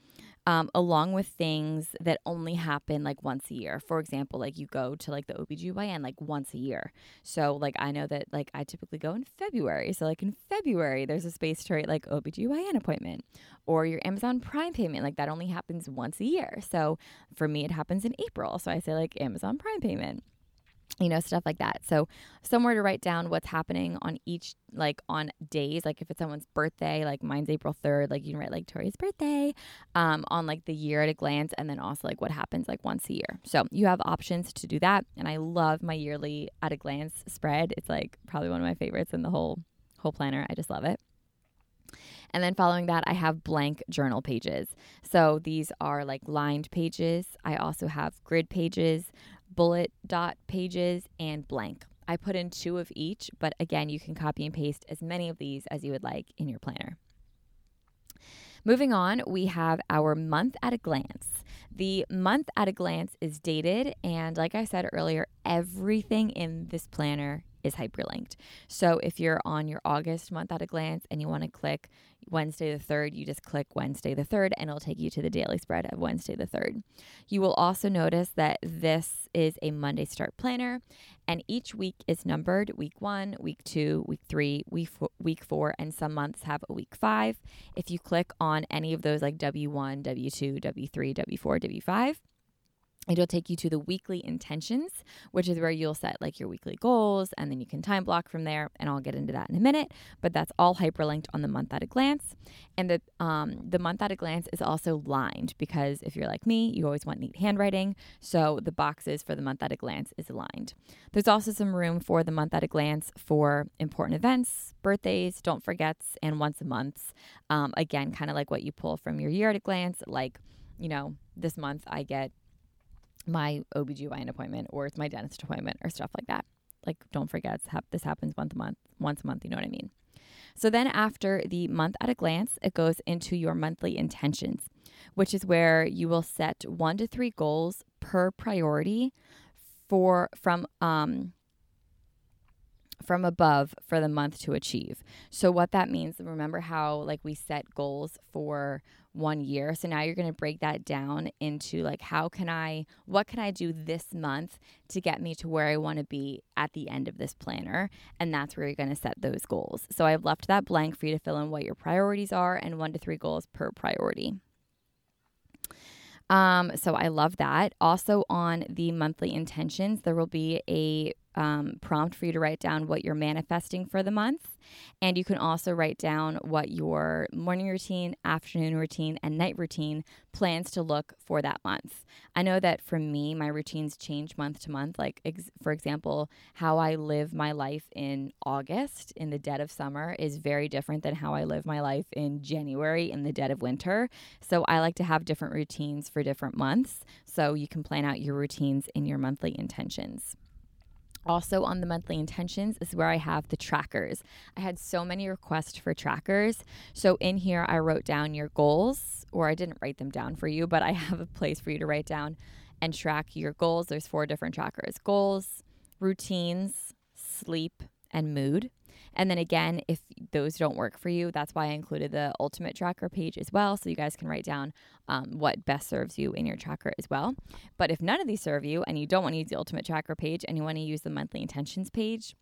um, along with things that only happen like once a year. For example, like you go to like the OBGYN like once a year. So like I know that like I typically go in February. So like in February, there's a space to write like OBGYN appointment or your Amazon Prime payment. Like that only happens once a year. So for me, it happens in April. So I say like Amazon Prime payment you know stuff like that. So somewhere to write down what's happening on each like on days like if it's someone's birthday like mine's april 3rd like you can write like tori's birthday um, on like the year at a glance and then also like what happens like once a year. So you have options to do that and i love my yearly at a glance spread. It's like probably one of my favorites in the whole whole planner. I just love it. And then following that, I have blank journal pages. So these are like lined pages. I also have grid pages, bullet dot pages, and blank. I put in two of each, but again, you can copy and paste as many of these as you would like in your planner. Moving on, we have our month at a glance. The month at a glance is dated, and like I said earlier, everything in this planner is hyperlinked. So if you're on your August month at a glance and you want to click Wednesday the 3rd, you just click Wednesday the 3rd and it'll take you to the daily spread of Wednesday the 3rd. You will also notice that this is a Monday start planner and each week is numbered week one, week two, week three, week four, week four, and some months have a week five. If you click on any of those like W1, W2, W3, W4, W5, It'll take you to the weekly intentions, which is where you'll set like your weekly goals and then you can time block from there. And I'll get into that in a minute. But that's all hyperlinked on the month at a glance. And the um, the month at a glance is also lined because if you're like me, you always want neat handwriting. So the boxes for the month at a glance is aligned. There's also some room for the month at a glance for important events, birthdays, don't forgets, and once a month. Um, again, kind of like what you pull from your year at a glance, like you know, this month I get my OBGYN appointment or it's my dentist appointment or stuff like that. Like, don't forget, this happens once a month, once a month, you know what I mean? So then after the month at a glance, it goes into your monthly intentions, which is where you will set one to three goals per priority for from um from above for the month to achieve. So what that means, remember how like we set goals for one year. So now you're going to break that down into like how can I what can I do this month to get me to where I want to be at the end of this planner and that's where you're going to set those goals. So I've left that blank for you to fill in what your priorities are and 1 to 3 goals per priority. Um, so I love that. Also on the monthly intentions, there will be a um, prompt for you to write down what you're manifesting for the month. And you can also write down what your morning routine, afternoon routine, and night routine plans to look for that month. I know that for me, my routines change month to month. Like, ex- for example, how I live my life in August in the dead of summer is very different than how I live my life in January in the dead of winter. So I like to have different routines for different months. So you can plan out your routines in your monthly intentions. Also, on the monthly intentions is where I have the trackers. I had so many requests for trackers. So, in here, I wrote down your goals, or I didn't write them down for you, but I have a place for you to write down and track your goals. There's four different trackers goals, routines, sleep, and mood. And then again, if those don't work for you, that's why I included the ultimate tracker page as well. So you guys can write down um, what best serves you in your tracker as well. But if none of these serve you and you don't want to use the ultimate tracker page and you want to use the monthly intentions page,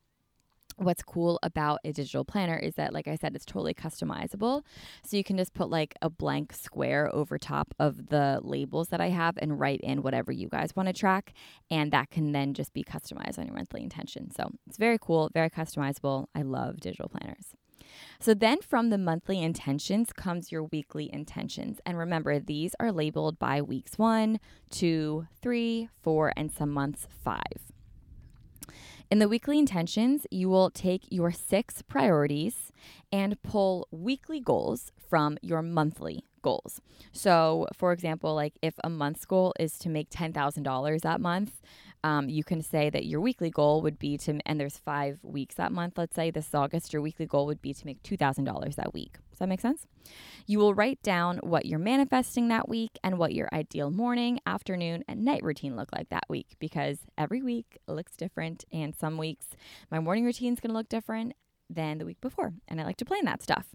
what's cool about a digital planner is that like i said it's totally customizable so you can just put like a blank square over top of the labels that i have and write in whatever you guys want to track and that can then just be customized on your monthly intention so it's very cool very customizable i love digital planners so then from the monthly intentions comes your weekly intentions. And remember, these are labeled by weeks one, two, three, four, and some months five. In the weekly intentions, you will take your six priorities and pull weekly goals from your monthly goals. So, for example, like if a month's goal is to make $10,000 that month, um, you can say that your weekly goal would be to, and there's five weeks that month, let's say this is August, your weekly goal would be to make $2,000 that week. Does that make sense? You will write down what you're manifesting that week and what your ideal morning, afternoon, and night routine look like that week because every week looks different. And some weeks my morning routine is going to look different than the week before. And I like to plan that stuff.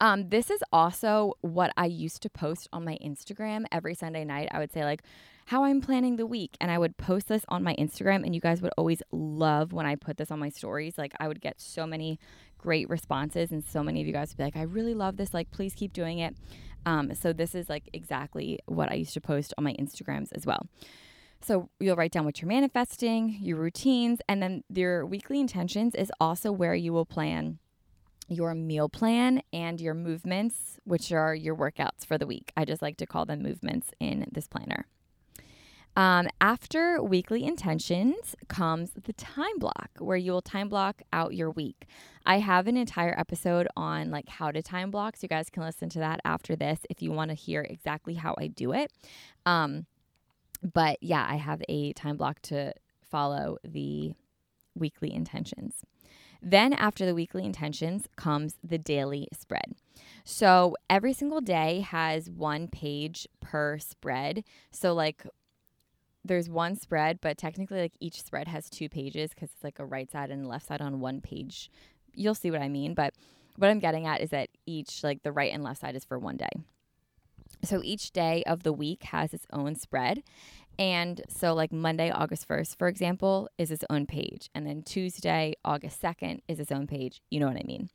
Um, this is also what I used to post on my Instagram every Sunday night. I would say, like, how I'm planning the week. And I would post this on my Instagram, and you guys would always love when I put this on my stories. Like, I would get so many great responses, and so many of you guys would be like, I really love this. Like, please keep doing it. Um, so, this is like exactly what I used to post on my Instagrams as well. So you'll write down what you're manifesting, your routines, and then your weekly intentions is also where you will plan your meal plan and your movements, which are your workouts for the week. I just like to call them movements in this planner. Um, after weekly intentions comes the time block, where you will time block out your week. I have an entire episode on like how to time block, so you guys can listen to that after this if you want to hear exactly how I do it. Um, but yeah, I have a time block to follow the weekly intentions. Then, after the weekly intentions, comes the daily spread. So, every single day has one page per spread. So, like, there's one spread, but technically, like, each spread has two pages because it's like a right side and left side on one page. You'll see what I mean. But what I'm getting at is that each, like, the right and left side is for one day. So each day of the week has its own spread. And so, like Monday, August 1st, for example, is its own page. And then Tuesday, August 2nd, is its own page. You know what I mean?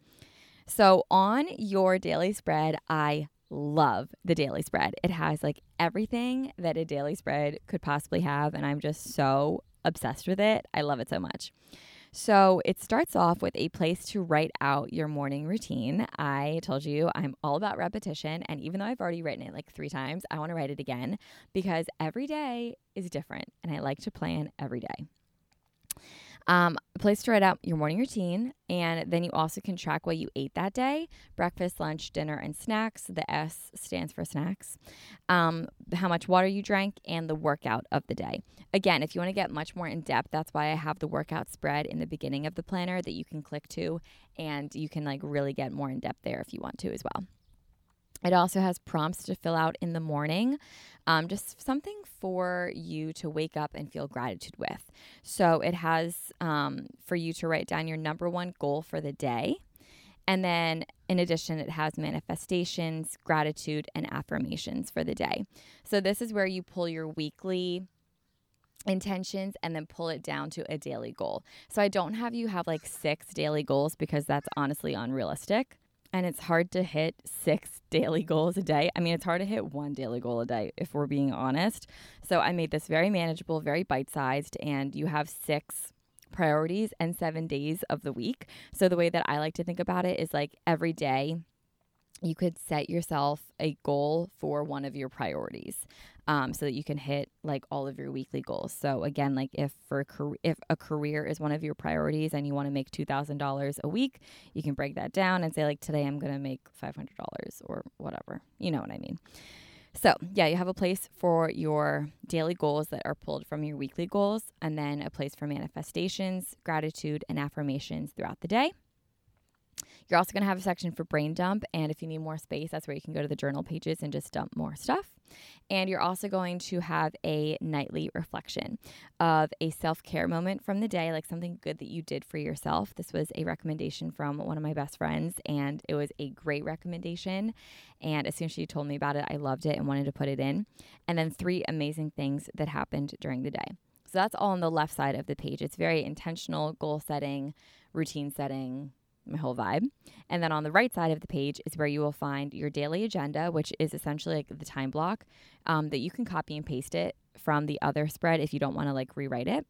So, on your daily spread, I love the daily spread. It has like everything that a daily spread could possibly have. And I'm just so obsessed with it. I love it so much. So it starts off with a place to write out your morning routine. I told you I'm all about repetition. And even though I've already written it like three times, I want to write it again because every day is different and I like to plan every day. Um, a place to write out your morning routine, and then you also can track what you ate that day breakfast, lunch, dinner, and snacks. The S stands for snacks. Um, how much water you drank, and the workout of the day. Again, if you want to get much more in depth, that's why I have the workout spread in the beginning of the planner that you can click to, and you can like really get more in depth there if you want to as well. It also has prompts to fill out in the morning, um, just something for you to wake up and feel gratitude with. So it has um, for you to write down your number one goal for the day. And then, in addition, it has manifestations, gratitude, and affirmations for the day. So, this is where you pull your weekly intentions and then pull it down to a daily goal. So, I don't have you have like six daily goals because that's honestly unrealistic and it's hard to hit six daily goals a day. I mean, it's hard to hit one daily goal a day if we're being honest. So I made this very manageable, very bite sized, and you have six priorities and seven days of the week. So the way that I like to think about it is like every day you could set yourself a goal for one of your priorities um, so that you can hit like all of your weekly goals. So again, like if for if a career is one of your priorities and you want to make two thousand dollars a week, you can break that down and say like today I'm to make five hundred dollars or whatever. You know what I mean. So, yeah, you have a place for your daily goals that are pulled from your weekly goals, and then a place for manifestations, gratitude, and affirmations throughout the day. You're also going to have a section for brain dump. And if you need more space, that's where you can go to the journal pages and just dump more stuff. And you're also going to have a nightly reflection of a self care moment from the day, like something good that you did for yourself. This was a recommendation from one of my best friends, and it was a great recommendation. And as soon as she told me about it, I loved it and wanted to put it in. And then three amazing things that happened during the day. So that's all on the left side of the page. It's very intentional, goal setting, routine setting, my whole vibe. And then on the right side of the page is where you will find your daily agenda, which is essentially like the time block um, that you can copy and paste it from the other spread if you don't want to like rewrite it.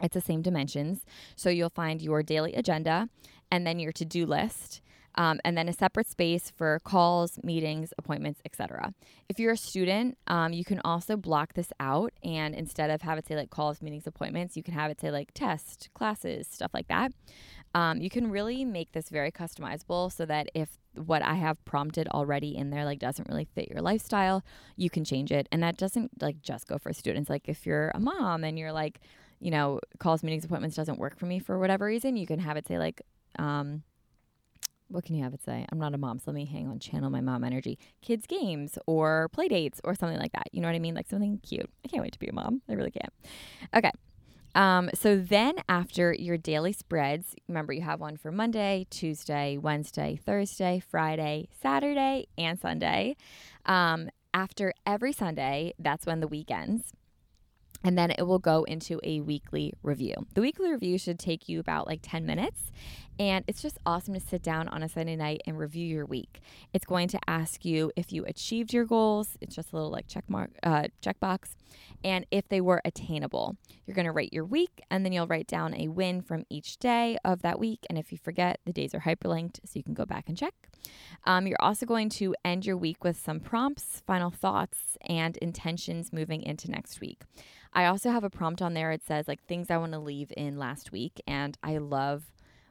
It's the same dimensions. So you'll find your daily agenda and then your to do list. Um, and then a separate space for calls, meetings, appointments, etc. If you're a student, um, you can also block this out, and instead of have it say like calls, meetings, appointments, you can have it say like test, classes, stuff like that. Um, you can really make this very customizable so that if what I have prompted already in there like doesn't really fit your lifestyle, you can change it. And that doesn't like just go for students. Like if you're a mom and you're like, you know, calls, meetings, appointments doesn't work for me for whatever reason, you can have it say like, um, what can you have it say? I'm not a mom, so let me hang on, channel my mom energy. Kids games or play dates or something like that. You know what I mean? Like something cute. I can't wait to be a mom. I really can't. Okay. Um, so then after your daily spreads, remember you have one for Monday, Tuesday, Wednesday, Thursday, Friday, Saturday, and Sunday. Um, after every Sunday, that's when the weekends and then it will go into a weekly review. The weekly review should take you about like 10 minutes, and it's just awesome to sit down on a Sunday night and review your week. It's going to ask you if you achieved your goals. It's just a little like check mark, uh, checkbox, and if they were attainable. You're going to rate your week, and then you'll write down a win from each day of that week. And if you forget, the days are hyperlinked, so you can go back and check. Um, you're also going to end your week with some prompts, final thoughts, and intentions moving into next week. I also have a prompt on there. It says like things I want to leave in last week. And I love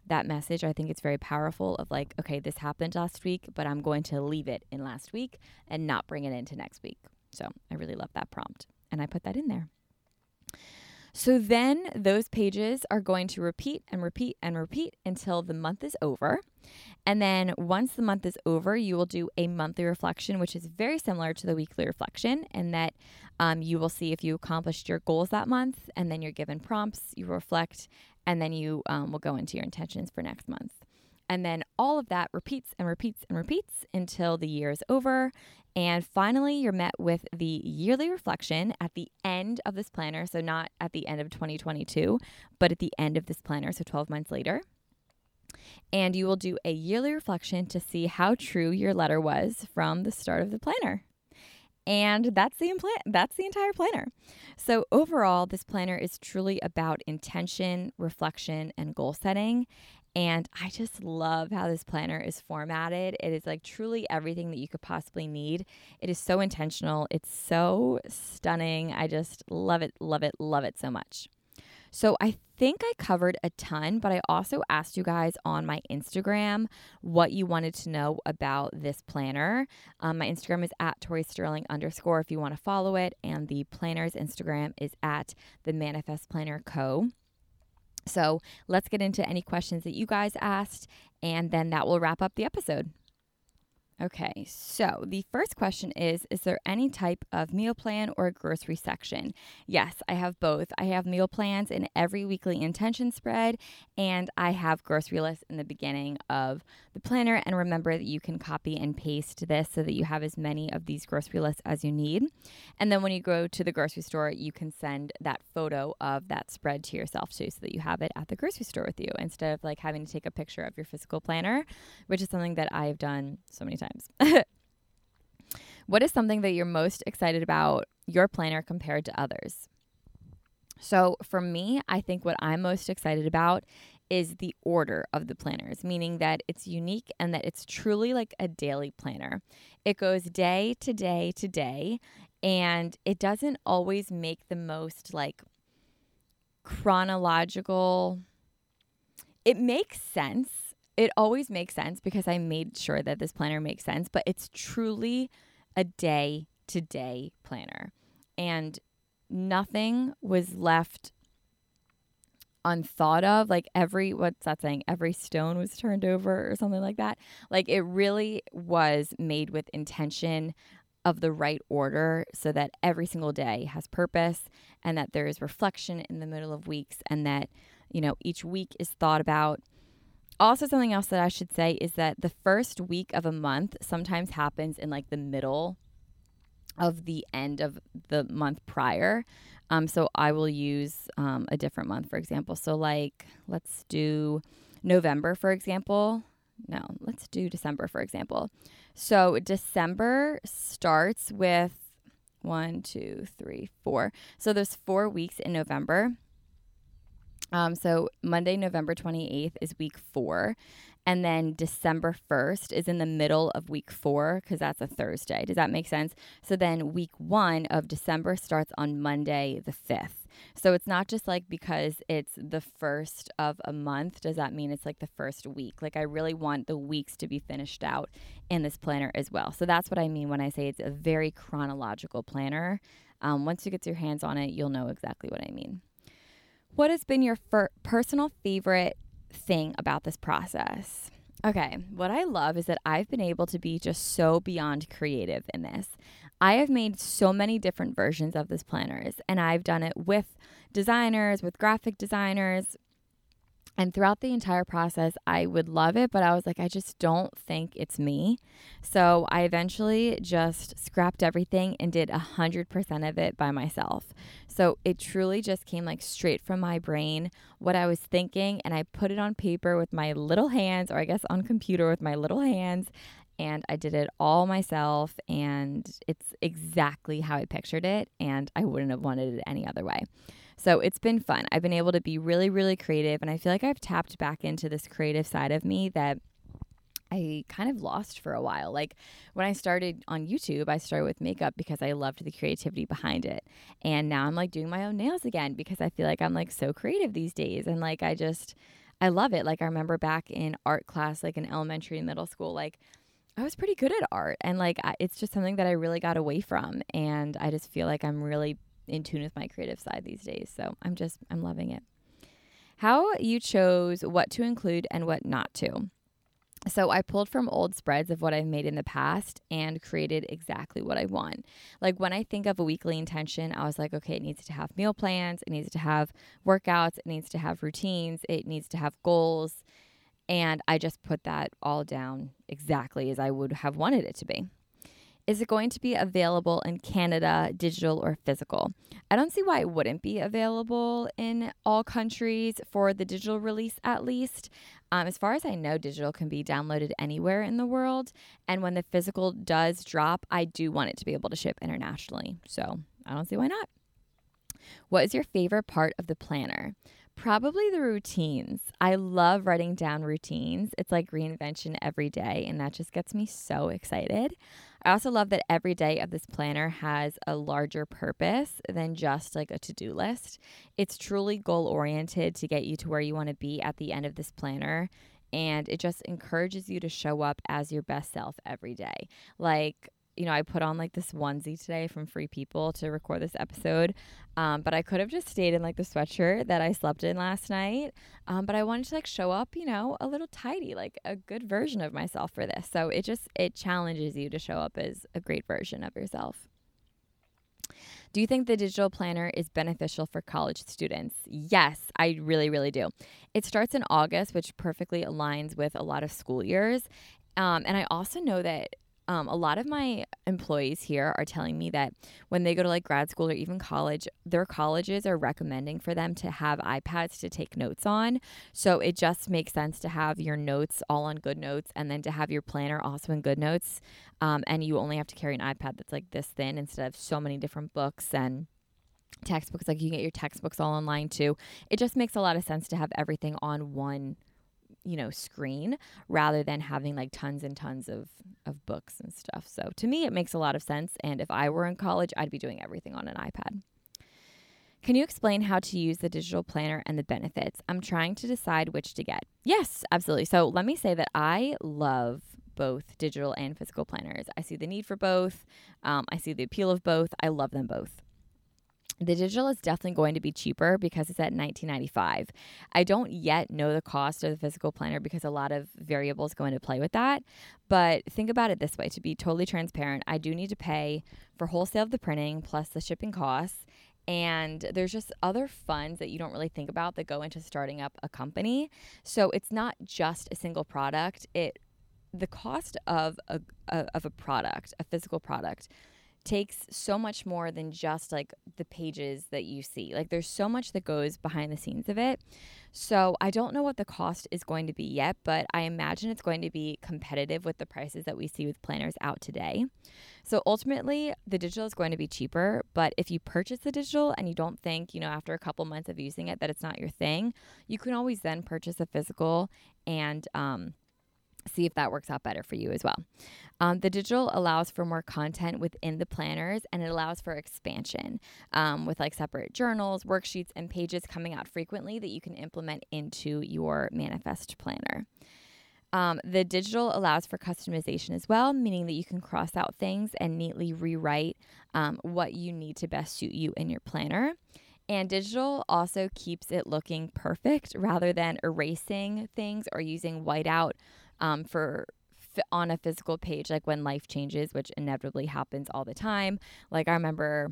that message. I think it's very powerful of like, okay, this happened last week, but I'm going to leave it in last week and not bring it into next week. So I really love that prompt. And I put that in there. So then those pages are going to repeat and repeat and repeat until the month is over. And then once the month is over, you will do a monthly reflection, which is very similar to the weekly reflection, in that um, you will see if you accomplished your goals that month, and then you're given prompts, you reflect, and then you um, will go into your intentions for next month. And then all of that repeats and repeats and repeats until the year is over. And finally, you're met with the yearly reflection at the end of this planner. So, not at the end of 2022, but at the end of this planner. So, 12 months later and you will do a yearly reflection to see how true your letter was from the start of the planner. And that's the implant that's the entire planner. So overall, this planner is truly about intention, reflection, and goal setting. And I just love how this planner is formatted. It is like truly everything that you could possibly need. It is so intentional. It's so stunning. I just love it, love it, love it so much. So I think I covered a ton, but I also asked you guys on my Instagram what you wanted to know about this planner. Um, my Instagram is at Tori Sterling underscore if you want to follow it, and the planner's Instagram is at the Manifest Planner Co. So let's get into any questions that you guys asked, and then that will wrap up the episode. Okay, so the first question is Is there any type of meal plan or grocery section? Yes, I have both. I have meal plans in every weekly intention spread, and I have grocery lists in the beginning of the planner. And remember that you can copy and paste this so that you have as many of these grocery lists as you need. And then when you go to the grocery store, you can send that photo of that spread to yourself too, so that you have it at the grocery store with you instead of like having to take a picture of your physical planner, which is something that I've done so many times what is something that you're most excited about your planner compared to others? So, for me, I think what I'm most excited about is the order of the planners, meaning that it's unique and that it's truly like a daily planner. It goes day to day to day, and it doesn't always make the most like chronological. It makes sense it always makes sense because I made sure that this planner makes sense, but it's truly a day to day planner. And nothing was left unthought of. Like every, what's that saying? Every stone was turned over or something like that. Like it really was made with intention of the right order so that every single day has purpose and that there is reflection in the middle of weeks and that, you know, each week is thought about also, something else that I should say is that the first week of a month sometimes happens in like the middle of the end of the month prior. Um, so I will use um, a different month, for example. So, like, let's do November, for example. No, let's do December, for example. So, December starts with one, two, three, four. So, there's four weeks in November. Um, so, Monday, November 28th is week four. And then December 1st is in the middle of week four because that's a Thursday. Does that make sense? So then week one of December starts on Monday, the 5th. So it's not just like because it's the first of a month, does that mean it's like the first week? Like I really want the weeks to be finished out in this planner as well. So that's what I mean when I say it's a very chronological planner. Um, once you get your hands on it, you'll know exactly what I mean. What has been your fir- personal favorite thing about this process. Okay, what I love is that I've been able to be just so beyond creative in this. I have made so many different versions of this planners, and I've done it with designers, with graphic designers, and throughout the entire process, I would love it, but I was like, I just don't think it's me. So I eventually just scrapped everything and did 100% of it by myself. So it truly just came like straight from my brain, what I was thinking, and I put it on paper with my little hands, or I guess on computer with my little hands. And I did it all myself, and it's exactly how I pictured it, and I wouldn't have wanted it any other way. So it's been fun. I've been able to be really, really creative, and I feel like I've tapped back into this creative side of me that I kind of lost for a while. Like when I started on YouTube, I started with makeup because I loved the creativity behind it. And now I'm like doing my own nails again because I feel like I'm like so creative these days. And like I just, I love it. Like I remember back in art class, like in elementary and middle school, like I was pretty good at art. And like I, it's just something that I really got away from. And I just feel like I'm really in tune with my creative side these days. So I'm just, I'm loving it. How you chose what to include and what not to. So I pulled from old spreads of what I've made in the past and created exactly what I want. Like when I think of a weekly intention, I was like, okay, it needs to have meal plans, it needs to have workouts, it needs to have routines, it needs to have goals. And I just put that all down exactly as I would have wanted it to be. Is it going to be available in Canada, digital or physical? I don't see why it wouldn't be available in all countries for the digital release, at least. Um, as far as I know, digital can be downloaded anywhere in the world. And when the physical does drop, I do want it to be able to ship internationally. So I don't see why not. What is your favorite part of the planner? Probably the routines. I love writing down routines. It's like reinvention every day, and that just gets me so excited. I also love that every day of this planner has a larger purpose than just like a to do list. It's truly goal oriented to get you to where you want to be at the end of this planner. And it just encourages you to show up as your best self every day. Like, you know, I put on like this onesie today from Free People to record this episode. Um, but I could have just stayed in like the sweatshirt that I slept in last night. Um, but I wanted to like show up, you know, a little tidy, like a good version of myself for this. So it just it challenges you to show up as a great version of yourself. Do you think the digital planner is beneficial for college students? Yes, I really, really do. It starts in August, which perfectly aligns with a lot of school years. Um, and I also know that um, a lot of my employees here are telling me that when they go to like grad school or even college, their colleges are recommending for them to have iPads to take notes on. So it just makes sense to have your notes all on GoodNotes and then to have your planner also in GoodNotes. Um, and you only have to carry an iPad that's like this thin instead of so many different books and textbooks. Like you can get your textbooks all online too. It just makes a lot of sense to have everything on one you know screen rather than having like tons and tons of of books and stuff. So to me it makes a lot of sense and if i were in college i'd be doing everything on an ipad. Can you explain how to use the digital planner and the benefits? I'm trying to decide which to get. Yes absolutely. So let me say that i love both digital and physical planners. I see the need for both. Um, i see the appeal of both. I love them both the digital is definitely going to be cheaper because it's at 1995. I don't yet know the cost of the physical planner because a lot of variables go into play with that. But think about it this way to be totally transparent, I do need to pay for wholesale of the printing plus the shipping costs. And there's just other funds that you don't really think about that go into starting up a company. So it's not just a single product. It the cost of a, a of a product, a physical product takes so much more than just like the pages that you see. Like there's so much that goes behind the scenes of it. So I don't know what the cost is going to be yet, but I imagine it's going to be competitive with the prices that we see with planners out today. So ultimately, the digital is going to be cheaper, but if you purchase the digital and you don't think, you know, after a couple months of using it that it's not your thing, you can always then purchase a physical and um see if that works out better for you as well. Um, the digital allows for more content within the planners and it allows for expansion um, with like separate journals, worksheets, and pages coming out frequently that you can implement into your manifest planner. Um, the digital allows for customization as well, meaning that you can cross out things and neatly rewrite um, what you need to best suit you in your planner. And digital also keeps it looking perfect rather than erasing things or using whiteout um, for on a physical page, like when life changes, which inevitably happens all the time. Like I remember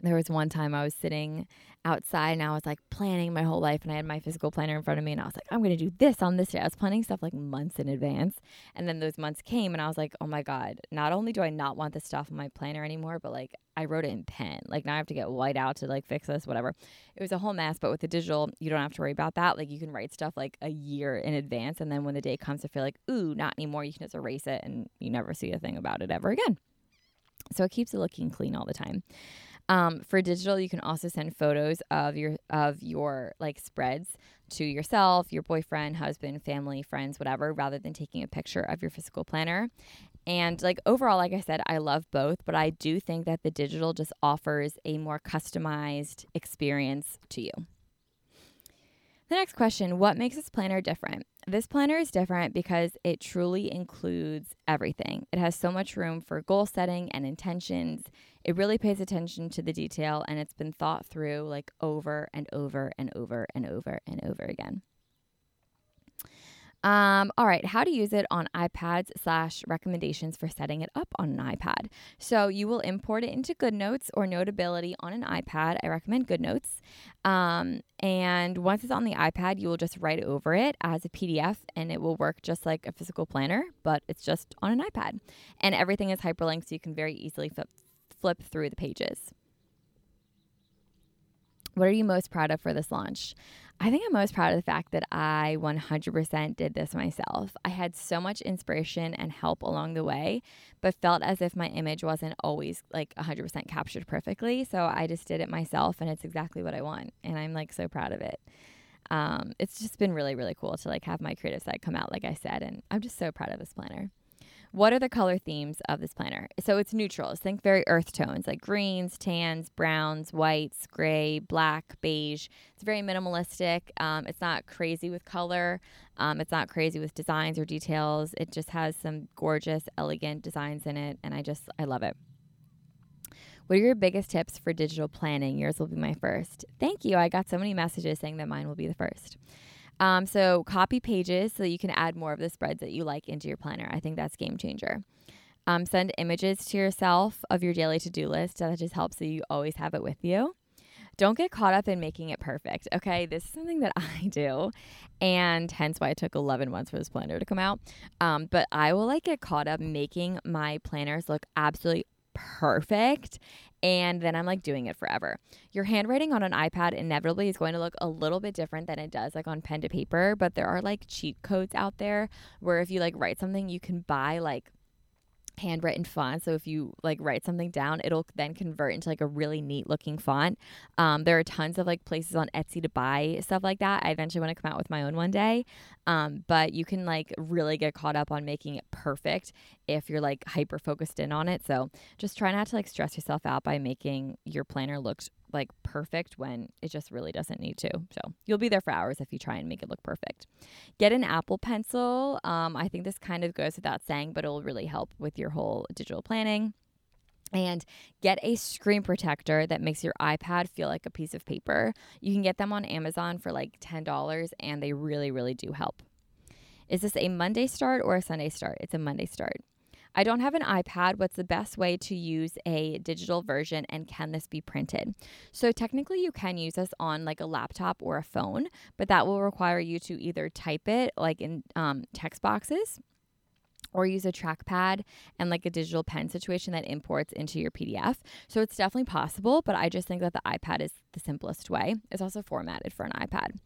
there was one time I was sitting outside and I was like planning my whole life and I had my physical planner in front of me and I was like, I'm to do this on this day. I was planning stuff like months in advance. And then those months came and I was like, oh my God, not only do I not want this stuff in my planner anymore, but like I wrote it in pen. Like now I have to get white out to like fix this, whatever. It was a whole mess. But with the digital, you don't have to worry about that. Like you can write stuff like a year in advance. And then when the day comes to feel like, ooh, not anymore, you can just erase it and you never see a thing about it ever again. So it keeps it looking clean all the time. Um, for digital, you can also send photos of your of your like spreads to yourself, your boyfriend, husband, family, friends, whatever, rather than taking a picture of your physical planner. And like overall, like I said, I love both, but I do think that the digital just offers a more customized experience to you. The next question What makes this planner different? This planner is different because it truly includes everything. It has so much room for goal setting and intentions. It really pays attention to the detail and it's been thought through like over and over and over and over and over again. Um, all right, how to use it on iPads slash recommendations for setting it up on an iPad. So you will import it into GoodNotes or Notability on an iPad. I recommend GoodNotes. Um, and once it's on the iPad, you will just write over it as a PDF and it will work just like a physical planner, but it's just on an iPad. And everything is hyperlinked so you can very easily flip, flip through the pages. What are you most proud of for this launch? I think I'm most proud of the fact that I 100% did this myself. I had so much inspiration and help along the way, but felt as if my image wasn't always like 100% captured perfectly. So I just did it myself, and it's exactly what I want. And I'm like so proud of it. Um, it's just been really, really cool to like have my creative side come out, like I said. And I'm just so proud of this planner. What are the color themes of this planner? So it's neutrals. Think very earth tones like greens, tans, browns, whites, gray, black, beige. It's very minimalistic. Um, it's not crazy with color. Um, it's not crazy with designs or details. It just has some gorgeous, elegant designs in it, and I just I love it. What are your biggest tips for digital planning? Yours will be my first. Thank you. I got so many messages saying that mine will be the first. Um, so copy pages so you can add more of the spreads that you like into your planner. I think that's game changer. Um, send images to yourself of your daily to do list. That just helps so you always have it with you. Don't get caught up in making it perfect. Okay, this is something that I do, and hence why it took 11 months for this planner to come out. Um, but I will like get caught up making my planners look absolutely perfect and then I'm like doing it forever. Your handwriting on an iPad inevitably is going to look a little bit different than it does like on pen to paper, but there are like cheat codes out there where if you like write something, you can buy like handwritten font. So if you like write something down, it'll then convert into like a really neat looking font. Um, there are tons of like places on Etsy to buy stuff like that. I eventually want to come out with my own one day. Um, but you can like really get caught up on making it perfect if you're like hyper focused in on it. So just try not to like stress yourself out by making your planner look like perfect when it just really doesn't need to. So you'll be there for hours if you try and make it look perfect. Get an Apple Pencil. Um, I think this kind of goes without saying, but it will really help with your whole digital planning. And get a screen protector that makes your iPad feel like a piece of paper. You can get them on Amazon for like $10, and they really, really do help. Is this a Monday start or a Sunday start? It's a Monday start. I don't have an iPad. What's the best way to use a digital version and can this be printed? So, technically, you can use this on like a laptop or a phone, but that will require you to either type it like in um, text boxes or use a trackpad and like a digital pen situation that imports into your PDF. So it's definitely possible, but I just think that the iPad is the simplest way. It's also formatted for an iPad.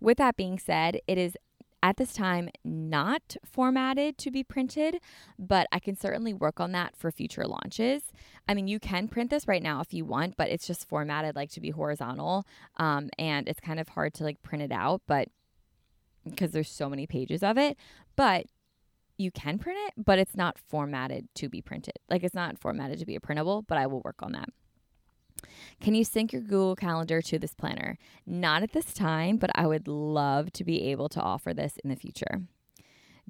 With that being said, it is at this time not formatted to be printed, but I can certainly work on that for future launches. I mean, you can print this right now if you want, but it's just formatted like to be horizontal, um, and it's kind of hard to like print it out, but because there's so many pages of it. But you can print it, but it's not formatted to be printed. Like it's not formatted to be a printable, but I will work on that. Can you sync your Google Calendar to this planner? Not at this time, but I would love to be able to offer this in the future.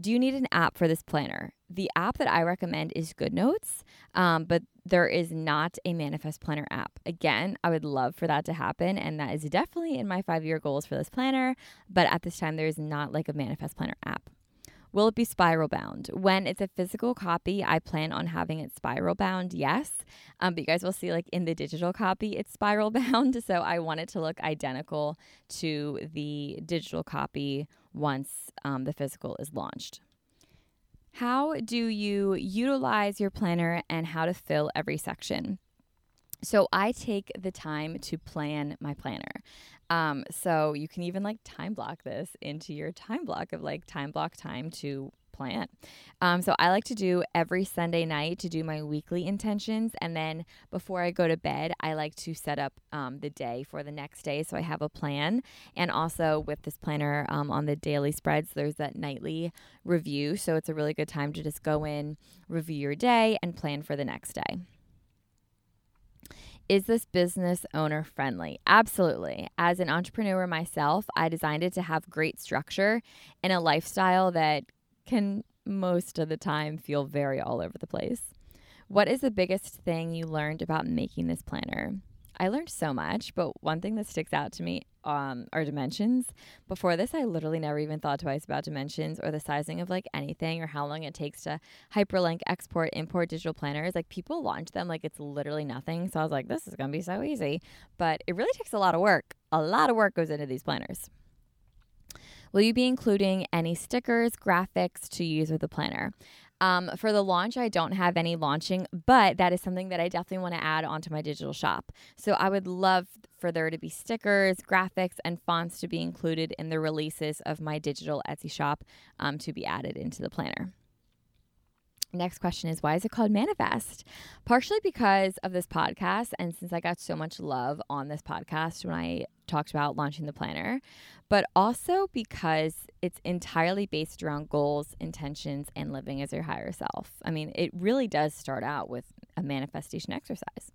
Do you need an app for this planner? The app that I recommend is GoodNotes, um, but there is not a Manifest Planner app. Again, I would love for that to happen, and that is definitely in my five year goals for this planner, but at this time, there is not like a Manifest Planner app. Will it be spiral bound? When it's a physical copy, I plan on having it spiral bound, yes. Um, but you guys will see, like in the digital copy, it's spiral bound. So I want it to look identical to the digital copy once um, the physical is launched. How do you utilize your planner and how to fill every section? So I take the time to plan my planner. Um, so you can even like time block this into your time block of like time block time to plan. Um, so I like to do every Sunday night to do my weekly intentions. And then before I go to bed, I like to set up um, the day for the next day. So I have a plan. And also with this planner um, on the daily spreads, there's that nightly review. So it's a really good time to just go in, review your day, and plan for the next day. Is this business owner friendly? Absolutely. As an entrepreneur myself, I designed it to have great structure and a lifestyle that can most of the time feel very all over the place. What is the biggest thing you learned about making this planner? I learned so much, but one thing that sticks out to me um, are dimensions. Before this, I literally never even thought twice about dimensions or the sizing of like anything or how long it takes to hyperlink, export, import digital planners. Like people launch them like it's literally nothing. So I was like, this is going to be so easy. But it really takes a lot of work. A lot of work goes into these planners. Will you be including any stickers, graphics to use with the planner? Um, for the launch, I don't have any launching, but that is something that I definitely want to add onto my digital shop. So I would love for there to be stickers, graphics, and fonts to be included in the releases of my digital Etsy shop um, to be added into the planner. Next question is why is it called Manifest? Partially because of this podcast, and since I got so much love on this podcast when I talked about launching the planner, but also because it's entirely based around goals, intentions, and living as your higher self. I mean, it really does start out with a manifestation exercise.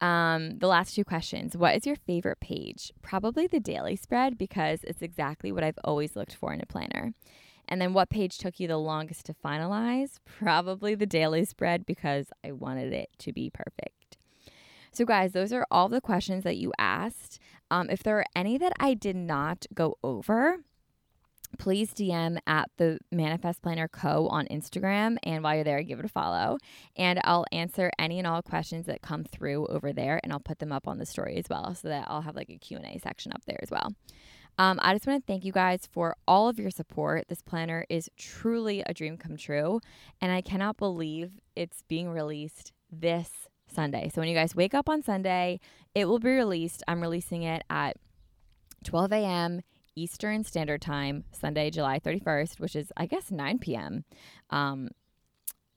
Um, the last two questions. What is your favorite page? Probably the daily spread because it's exactly what I've always looked for in a planner. And then what page took you the longest to finalize? Probably the daily spread because I wanted it to be perfect. So, guys, those are all the questions that you asked. Um, if there are any that I did not go over, please DM at the Manifest Planner Co. on Instagram. And while you're there, give it a follow. And I'll answer any and all questions that come through over there. And I'll put them up on the story as well so that I'll have like a Q&A section up there as well. Um, I just want to thank you guys for all of your support. This planner is truly a dream come true, and I cannot believe it's being released this Sunday. So when you guys wake up on Sunday, it will be released. I'm releasing it at 12 a.m. Eastern Standard Time, Sunday, July 31st, which is, I guess, 9 p.m. Um,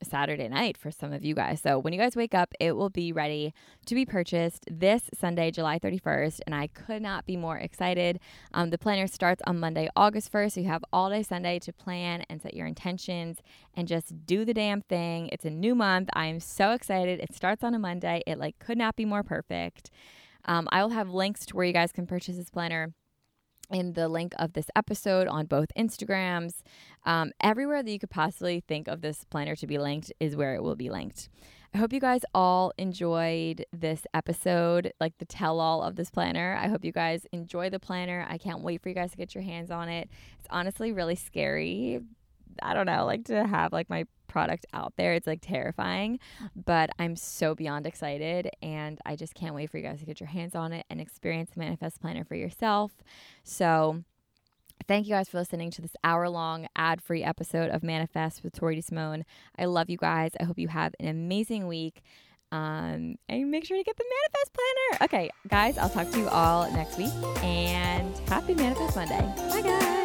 Saturday night for some of you guys. So when you guys wake up, it will be ready to be purchased this Sunday, July 31st. And I could not be more excited. Um, the planner starts on Monday, August 1st. So you have all day Sunday to plan and set your intentions and just do the damn thing. It's a new month. I am so excited. It starts on a Monday. It like could not be more perfect. Um, I will have links to where you guys can purchase this planner in the link of this episode on both Instagrams. Um, everywhere that you could possibly think of this planner to be linked is where it will be linked. I hope you guys all enjoyed this episode, like the tell all of this planner. I hope you guys enjoy the planner. I can't wait for you guys to get your hands on it. It's honestly really scary. I don't know, like to have like my product out there. It's like terrifying, but I'm so beyond excited and I just can't wait for you guys to get your hands on it and experience the Manifest Planner for yourself. So, Thank you guys for listening to this hour long ad free episode of Manifest with Tori DeSimone. I love you guys. I hope you have an amazing week. Um, and make sure to get the Manifest Planner. Okay, guys, I'll talk to you all next week and happy Manifest Monday. Bye, guys.